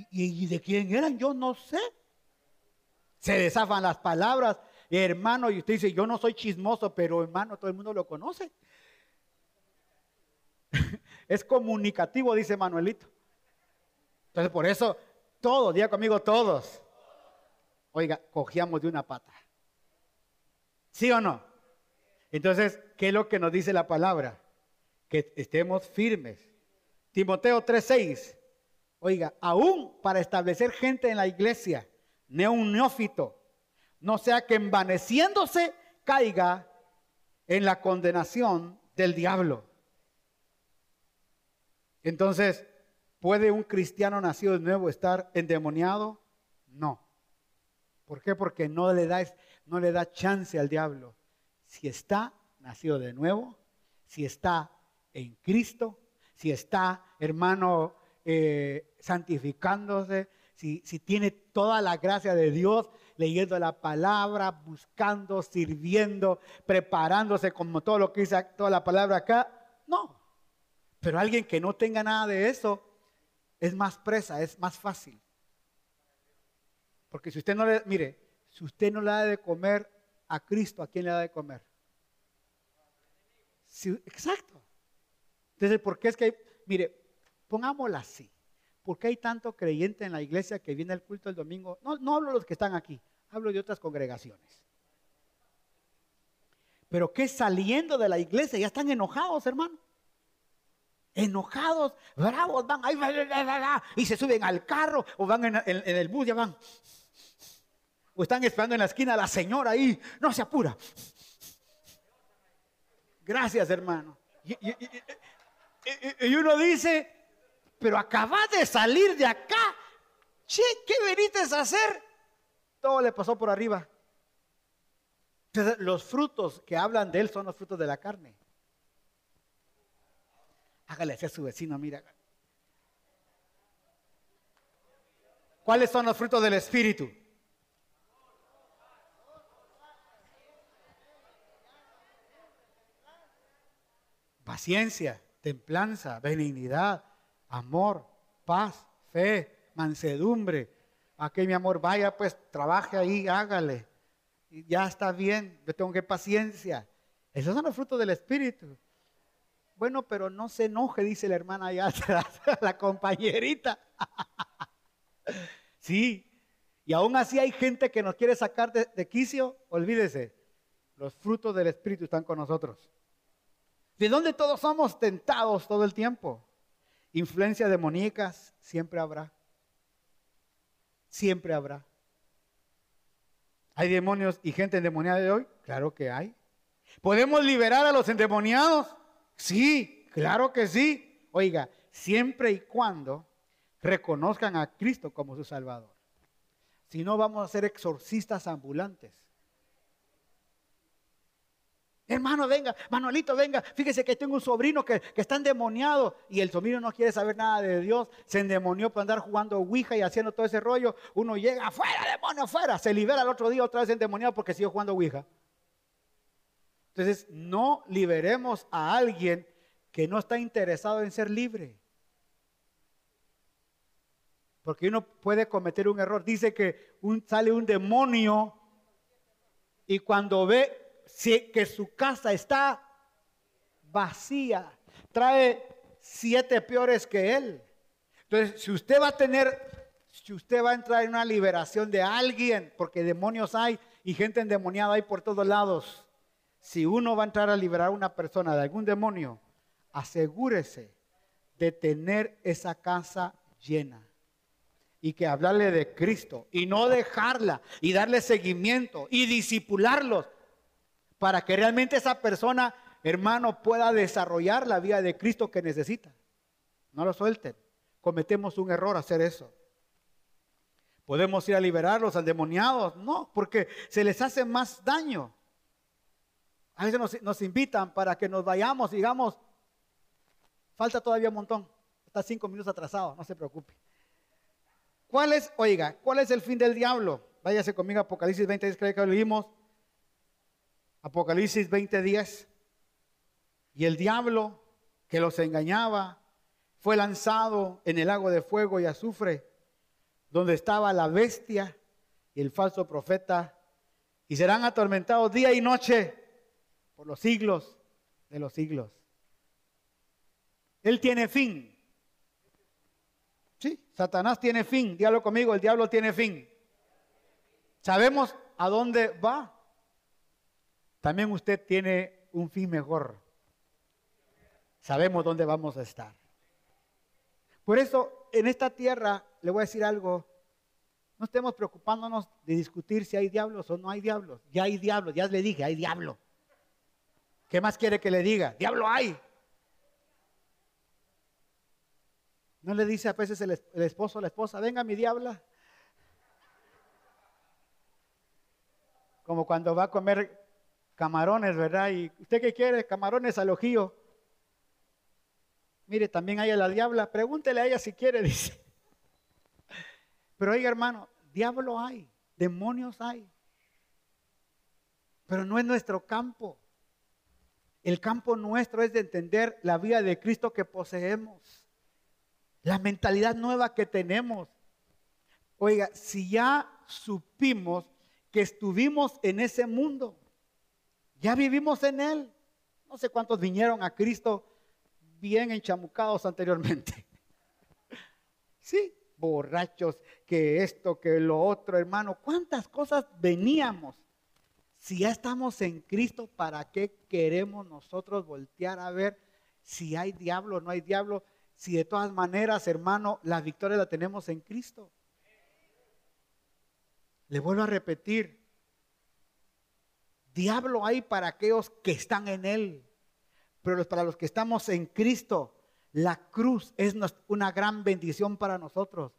¿Y, de quién eran? Yo no sé. Se desafan las palabras, hermano, y usted dice, yo no soy chismoso, pero hermano, todo el mundo lo conoce. Es comunicativo, dice Manuelito. Entonces, por eso, todos, diga conmigo, todos. Oiga, cogíamos de una pata. ¿Sí o no? Entonces, ¿qué es lo que nos dice la palabra? Que estemos firmes. Timoteo 3:6. Oiga, aún para establecer gente en la iglesia, un neófito, no sea que envaneciéndose caiga en la condenación del diablo. Entonces, ¿puede un cristiano nacido de nuevo estar endemoniado? No. ¿Por qué? Porque no le da, no le da chance al diablo. Si está nacido de nuevo, si está en Cristo, si está, hermano, eh, santificándose, si, si tiene toda la gracia de Dios, leyendo la palabra, buscando, sirviendo, preparándose como todo lo que dice toda la palabra acá, no. Pero alguien que no tenga nada de eso es más presa, es más fácil. Porque si usted no le, mire, si usted no le da de comer a Cristo, ¿a quién le da de comer? exacto. Entonces, ¿por qué es que hay, mire, pongámosla así. ¿Por qué hay tanto creyente en la iglesia que viene al culto el domingo? No, no hablo de los que están aquí, hablo de otras congregaciones. Pero que saliendo de la iglesia ya están enojados, hermano enojados, bravos, van ahí, y se suben al carro o van en, el bus, ya van. O están esperando en la esquina a la señora ahí, no se apura. Gracias, hermano. Y, uno dice, pero acabas de salir de acá. Che, ¿qué veniste a hacer? Todo le pasó por arriba. los frutos que hablan de él son los frutos de la carne. Hágale así a su vecino, mira. ¿Cuáles son los frutos del Espíritu? Paciencia, templanza, benignidad, amor, paz, fe, mansedumbre. Aquí mi amor, vaya pues, trabaje ahí, hágale. Ya está bien, yo tengo que paciencia. Esos son los frutos del Espíritu. Bueno, pero no se enoje, dice la hermana allá atrás, la compañerita. sí, y aún así hay gente que nos quiere sacar de, de quicio, olvídese, los frutos del Espíritu están con nosotros. ¿De dónde todos somos tentados todo el tiempo? Influencias demoníacas siempre habrá. Siempre habrá. ¿Hay demonios y gente endemoniada de hoy? Claro que hay. ¿Podemos liberar a los endemoniados? Sí, claro que sí. Oiga, siempre y cuando reconozcan a Cristo como su Salvador. Si no, vamos a ser exorcistas ambulantes. Hermano, venga, Manuelito, venga. Fíjese que tengo un sobrino que, está endemoniado y el sobrino no quiere saber nada de Dios. Se endemonió por andar jugando Ouija y haciendo todo ese rollo. Uno llega, afuera, demonio, afuera. Se libera el otro día otra vez endemoniado porque siguió jugando Ouija. Entonces, no liberemos a alguien que no está interesado en ser libre. Porque uno puede cometer un error. Dice que sale un demonio y cuando ve que su casa está vacía, trae siete peores que él. Entonces, si usted va a tener, si usted va a entrar en una liberación de alguien, porque demonios hay y gente endemoniada hay por todos lados, si uno va a entrar a liberar a una persona de algún demonio, asegúrese de tener esa casa llena y que hablarle de Cristo y no dejarla y darle seguimiento y disipularlos para que realmente esa persona, hermano, pueda desarrollar la vida de Cristo que necesita. No lo suelten. Cometemos un error hacer eso. ¿Podemos ir a liberarlos al demoniados? No, porque se les hace más daño. A veces nos, invitan para que nos vayamos, digamos, falta todavía un montón. Está cinco minutos atrasado, no se preocupe. ¿Cuál es, oiga, cuál es el fin del diablo? Váyase conmigo Apocalipsis 20, creo que lo leímos. Apocalipsis 20:10. Y el diablo que los engañaba fue lanzado en el lago de fuego y azufre, donde estaba la bestia y el falso profeta, y serán atormentados día y noche por los siglos de los siglos. Él tiene fin. Sí, Satanás tiene fin. Dígalo conmigo, el diablo tiene fin. ¿Sabemos a dónde va? también usted tiene un fin mejor. Sabemos dónde vamos a estar. Por eso, en esta tierra, le voy a decir algo, no estemos preocupándonos de discutir si hay diablos o no hay diablos. Ya hay diablos, ya le dije, hay diablo. ¿Qué más quiere que le diga? Diablo hay. ¿No le dice a veces el, esposo o la esposa, venga mi diabla? Como cuando va a comer camarones, ¿verdad? ¿Y usted qué quiere? Camarones al ojillo. Mire, también hay a la diabla. Pregúntele a ella si quiere, dice. Pero oiga, hermano, diablo hay, demonios hay. Pero no es nuestro campo. El campo nuestro es de entender la vida de Cristo que poseemos. La mentalidad nueva que tenemos. Oiga, si ya supimos que estuvimos en ese mundo, ya vivimos en Él. No sé cuántos vinieron a Cristo bien enchamucados anteriormente. Sí, borrachos, que esto, que lo otro, hermano. ¿Cuántas cosas veníamos? Si ya estamos en Cristo, ¿para qué queremos nosotros voltear a ver si hay diablo o no hay diablo? Si de todas maneras, hermano, la victoria la tenemos en Cristo. Le vuelvo a repetir, Diablo hay para aquellos que están en Él, pero para los que estamos en Cristo, la cruz es una gran bendición para nosotros,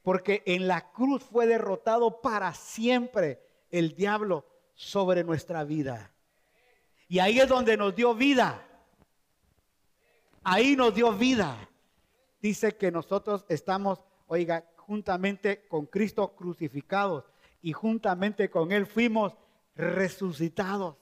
porque en la cruz fue derrotado para siempre el diablo sobre nuestra vida. Y ahí es donde nos dio vida. Ahí nos dio vida. Dice que nosotros estamos, oiga, juntamente con Cristo crucificados y juntamente con Él fuimos resucitados.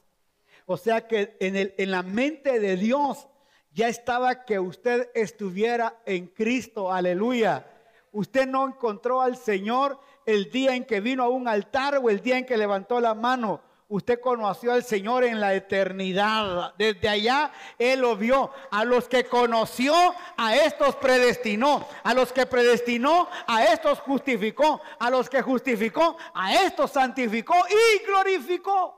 O sea que en, el, en la mente de Dios ya estaba que usted estuviera en Cristo, aleluya. Usted no encontró al Señor el día en que vino a un altar o el día en que levantó la mano. Usted conoció al Señor en la eternidad. Desde allá Él lo vio. A los que conoció, a estos predestinó. A los que predestinó, a estos justificó. A los que justificó, a estos santificó y glorificó.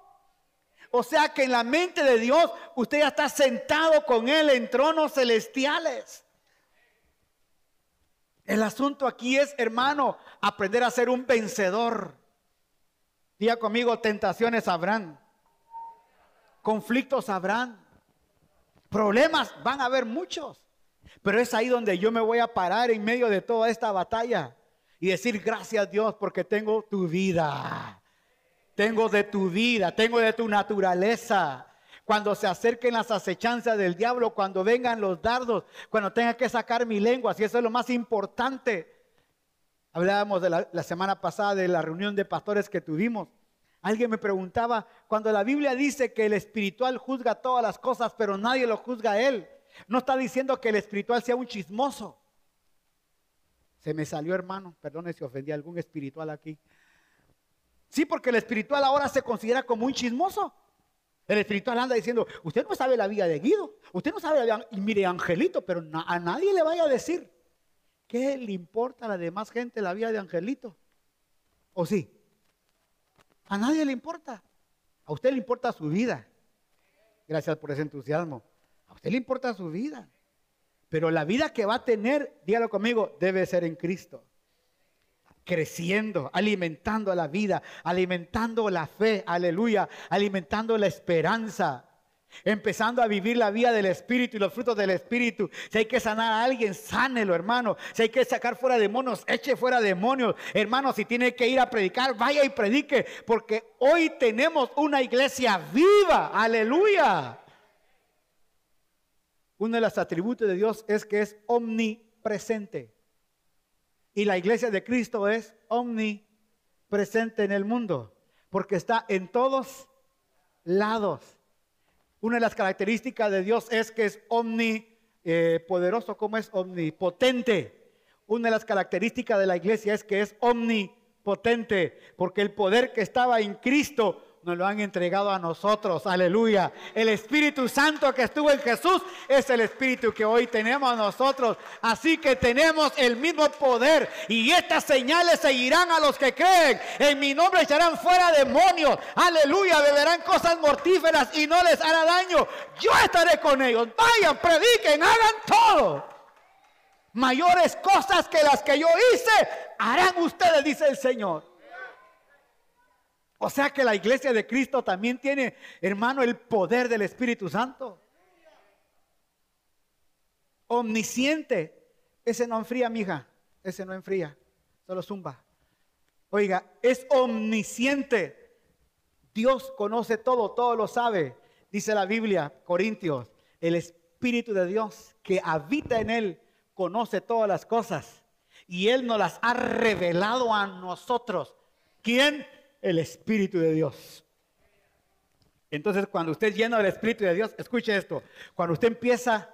O sea que en la mente de Dios usted ya está sentado con Él en tronos celestiales. El asunto aquí es, hermano, aprender a ser un vencedor. Diga conmigo, tentaciones habrán. Conflictos habrán. Problemas van a haber muchos. Pero es ahí donde yo me voy a parar en medio de toda esta batalla y decir gracias Dios porque tengo tu vida. Tengo de tu vida, tengo de tu naturaleza. Cuando se acerquen las acechanzas del diablo, cuando vengan los dardos, cuando tenga que sacar mi lengua, si eso es lo más importante. Hablábamos de la, semana pasada de la reunión de pastores que tuvimos. Alguien me preguntaba, cuando la Biblia dice que el espiritual juzga todas las cosas, pero nadie lo juzga a él, no está diciendo que el espiritual sea un chismoso. Se me salió hermano, perdone si ofendí a algún espiritual aquí. Sí, porque el espiritual ahora se considera como un chismoso. El espiritual anda diciendo, usted no sabe la vida de Guido, usted no sabe la vida, y mire, Angelito, pero a nadie le vaya a decir ¿Qué le importa a la demás gente la vida de Angelito? ¿O sí? A nadie le importa. A usted le importa su vida. Gracias por ese entusiasmo. A usted le importa su vida. Pero la vida que va a tener, dígalo conmigo, debe ser en Cristo. Creciendo, alimentando la vida, alimentando la fe, aleluya, alimentando la esperanza. Empezando a vivir la vida del Espíritu y los frutos del Espíritu. Si hay que sanar a alguien, sánelo, hermano. Si hay que sacar fuera demonios, eche fuera demonios. Hermano, si tiene que ir a predicar, vaya y predique. Porque hoy tenemos una iglesia viva. Aleluya. Uno de los atributos de Dios es que es omnipresente. Y la iglesia de Cristo es omnipresente en el mundo. Porque está en todos lados. Una de las características de Dios es que es omnipoderoso, eh, como es omnipotente. Una de las características de la iglesia es que es omnipotente, porque el poder que estaba en Cristo nos lo han entregado a nosotros. Aleluya. El Espíritu Santo que estuvo en Jesús es el Espíritu que hoy tenemos nosotros. Así que tenemos el mismo poder. Y estas señales seguirán a los que creen. En mi nombre echarán fuera demonios. Aleluya. Beberán cosas mortíferas y no les hará daño. Yo estaré con ellos. Vayan, prediquen, hagan todo. Mayores cosas que las que yo hice harán ustedes, dice el Señor. O sea que la iglesia de Cristo también tiene, hermano, el poder del Espíritu Santo. Omnisciente. Ese no enfría, mija. Ese no enfría. Solo zumba. Oiga, es omnisciente. Dios conoce todo, todo lo sabe. Dice la Biblia, Corintios, el Espíritu de Dios que habita en Él conoce todas las cosas. Y Él nos las ha revelado a nosotros. ¿Quién? El Espíritu de Dios. Entonces, cuando usted es lleno del Espíritu de Dios, escuche esto, cuando usted empieza,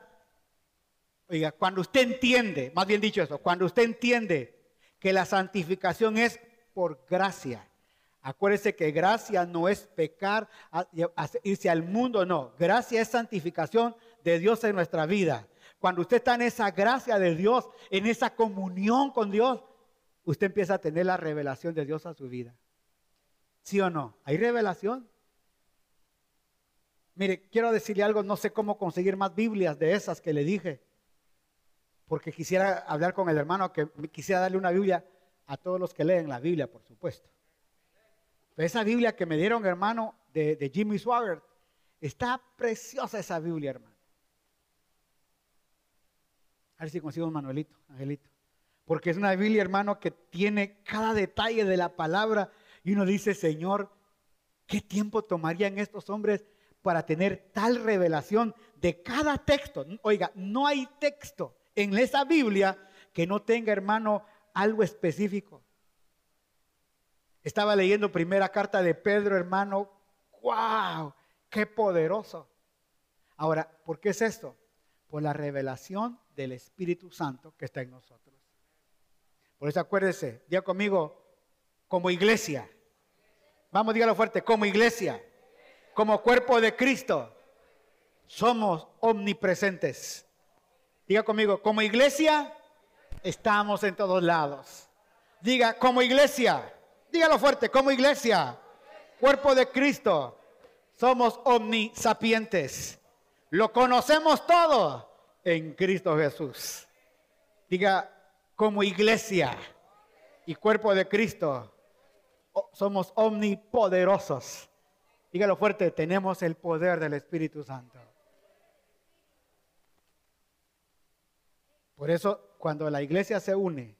oiga, cuando usted entiende, más bien dicho eso, cuando usted entiende que la santificación es por gracia, acuérdese que gracia no es pecar, irse al mundo, no, gracia es santificación de Dios en nuestra vida. Cuando usted está en esa gracia de Dios, en esa comunión con Dios, usted empieza a tener la revelación de Dios a su vida. ¿Sí o no? ¿Hay revelación? Mire, quiero decirle algo, no sé cómo conseguir más Biblias de esas que le dije, porque quisiera hablar con el hermano que quisiera darle una Biblia a todos los que leen la Biblia, por supuesto. Pero esa Biblia que me dieron, hermano, de, Jimmy Swaggart, está preciosa esa Biblia, hermano. A ver si consigo un Manuelito, Angelito. Porque es una Biblia, hermano, que tiene cada detalle de la palabra y uno dice, Señor, ¿qué tiempo tomarían estos hombres para tener tal revelación de cada texto? Oiga, no hay texto en esa Biblia que no tenga, hermano, algo específico. Estaba leyendo primera carta de Pedro, hermano. ¡Wow! ¡Qué poderoso! Ahora, ¿por qué es esto? Por la revelación del Espíritu Santo que está en nosotros. Por eso acuérdese, diga conmigo, como iglesia, Vamos, dígalo fuerte, como iglesia. Como cuerpo de Cristo, somos omnipresentes. Diga conmigo, como iglesia, estamos en todos lados. Diga, como iglesia, dígalo fuerte, como iglesia, cuerpo de Cristo, somos omnisapientes. Lo conocemos todo en Cristo Jesús. Diga, como iglesia y cuerpo de Cristo, somos omnipoderosos. Dígalo fuerte, tenemos el poder del Espíritu Santo. Por eso, cuando la iglesia se une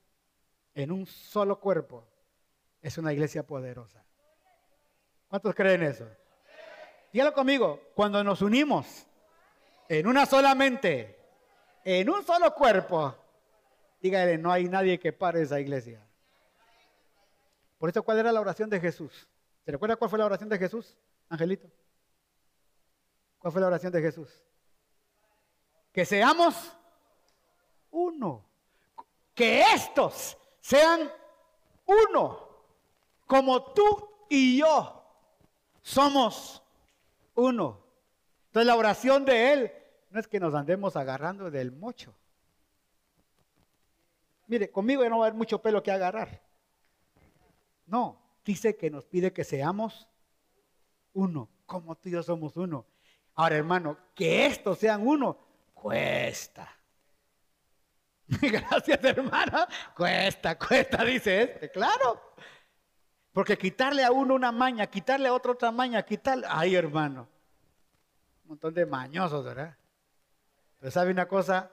en un solo cuerpo, es una iglesia poderosa. ¿Cuántos creen eso? Dígalo conmigo, cuando nos unimos en una sola mente, en un solo cuerpo, dígale, no hay nadie que pare esa iglesia. Por eso, ¿cuál era la oración de Jesús? ¿Se recuerda cuál fue la oración de Jesús, Angelito? ¿Cuál fue la oración de Jesús? Que seamos uno. Que estos sean uno. Como tú y yo somos uno. Entonces la oración de Él no es que nos andemos agarrando del mocho. Mire, conmigo ya no va a haber mucho pelo que agarrar. No, dice que nos pide que seamos uno, como tú y yo somos uno. Ahora, hermano, que estos sean uno, cuesta. Gracias, hermana. Cuesta, cuesta, dice este. Claro. Porque quitarle a uno una maña, quitarle a otro otra maña, quitarle. Ay, hermano. Un montón de mañosos, ¿verdad? Pero ¿sabe una cosa?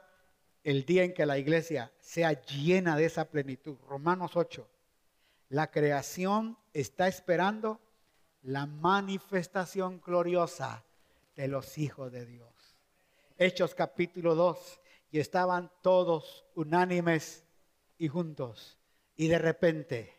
El día en que la iglesia sea llena de esa plenitud, Romanos 8, la creación está esperando la manifestación gloriosa de los hijos de Dios. Hechos capítulo 2, y estaban todos unánimes y juntos. Y de repente,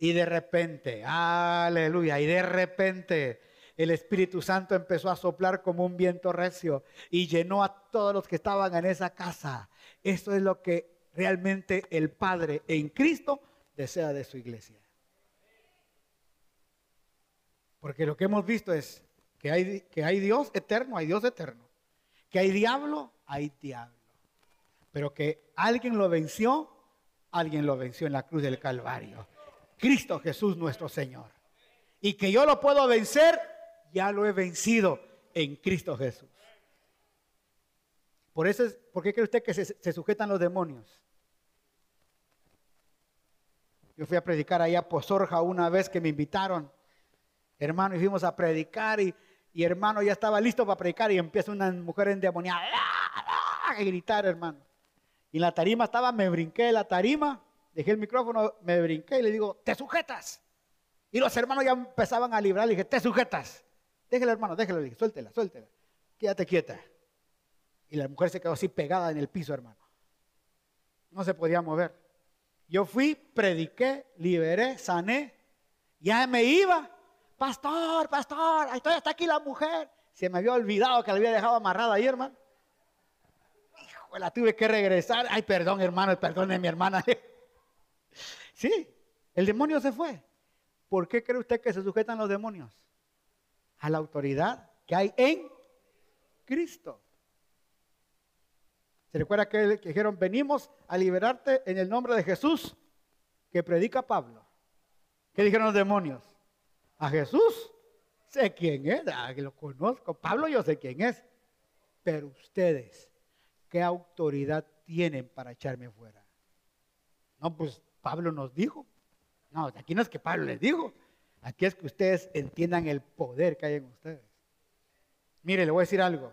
y de repente, aleluya, y de repente el Espíritu Santo empezó a soplar como un viento recio y llenó a todos los que estaban en esa casa. Esto es lo que realmente el Padre en Cristo desea de su iglesia. Porque lo que hemos visto es que hay, que hay Dios eterno, hay Dios eterno. Que hay diablo, hay diablo pero que alguien lo venció, alguien lo venció en la cruz del Calvario. Cristo Jesús nuestro Señor. Y que yo lo puedo vencer, ya lo he vencido en Cristo Jesús. Por eso es, ¿por qué cree usted que se, sujetan los demonios? Fui a predicar allá a Pozorja una vez que me invitaron, hermano, y fuimos a predicar y, y hermano ya estaba listo para predicar y empieza una mujer endemoniada a gritar, hermano. Y en la tarima estaba, me brinqué de la tarima, dejé el micrófono, me brinqué y le digo, te sujetas. Y los hermanos ya empezaban a librar, le dije, te sujetas. Déjela, hermano, déjela, le dije, suéltela, suéltela. Quédate quieta. Y la mujer se quedó así pegada en el piso, hermano. No se podía mover. Yo fui, prediqué, liberé, sané. Ya me iba. Pastor, pastor, estoy hasta aquí la mujer. Se me había olvidado que la había dejado amarrada ahí, hermano la tuve que regresar. Ay, perdón, hermano, perdón de mi hermana. sí, el demonio se fue. ¿Por qué cree usted que se sujetan los demonios? A la autoridad que hay en Cristo. ¿Se recuerda que, dijeron, venimos a liberarte en el nombre de Jesús que predica Pablo? ¿Qué dijeron los demonios? A Jesús sé quién es, ah, lo conozco. Pablo yo sé quién es. Pero ustedes ¿qué autoridad tienen para echarme fuera? No, pues Pablo nos dijo. No, aquí no es que Pablo les dijo. Aquí es que ustedes entiendan el poder que hay en ustedes. Mire, le voy a decir algo.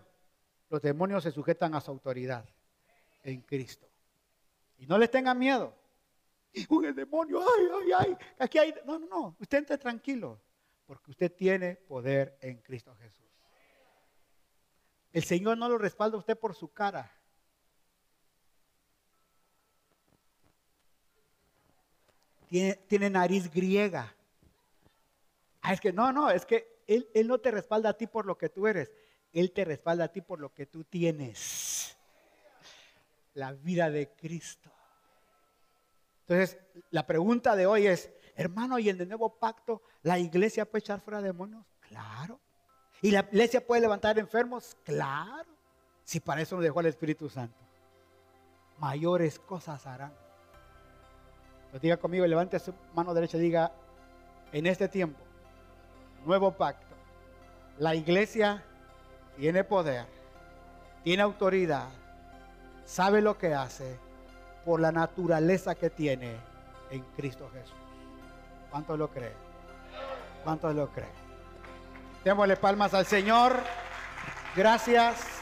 Los demonios se sujetan a su autoridad en Cristo. Y no les tengan miedo. Uy, el demonio, ay, ay, ay, aquí hay. No, no, no. Usted entre tranquilo. Porque usted tiene poder en Cristo Jesús. El Señor no lo respalda a usted por su cara. tiene, nariz griega. Ah, es que no, no, es que él, él no te respalda a ti por lo que tú eres, Él te respalda a ti por lo que tú tienes. La vida de Cristo. Entonces, la pregunta de hoy es, hermano, ¿y en el nuevo pacto la iglesia puede echar fuera demonios? Claro. ¿Y la iglesia puede levantar enfermos? Claro. Si para eso nos dejó el Espíritu Santo. Mayores cosas harán. Pues diga conmigo, levante su mano derecha y diga, en este tiempo, nuevo pacto, la iglesia tiene poder, tiene autoridad, sabe lo que hace por la naturaleza que tiene en Cristo Jesús. ¿Cuántos lo creen? ¿Cuántos lo creen? Démosle palmas al Señor. Gracias.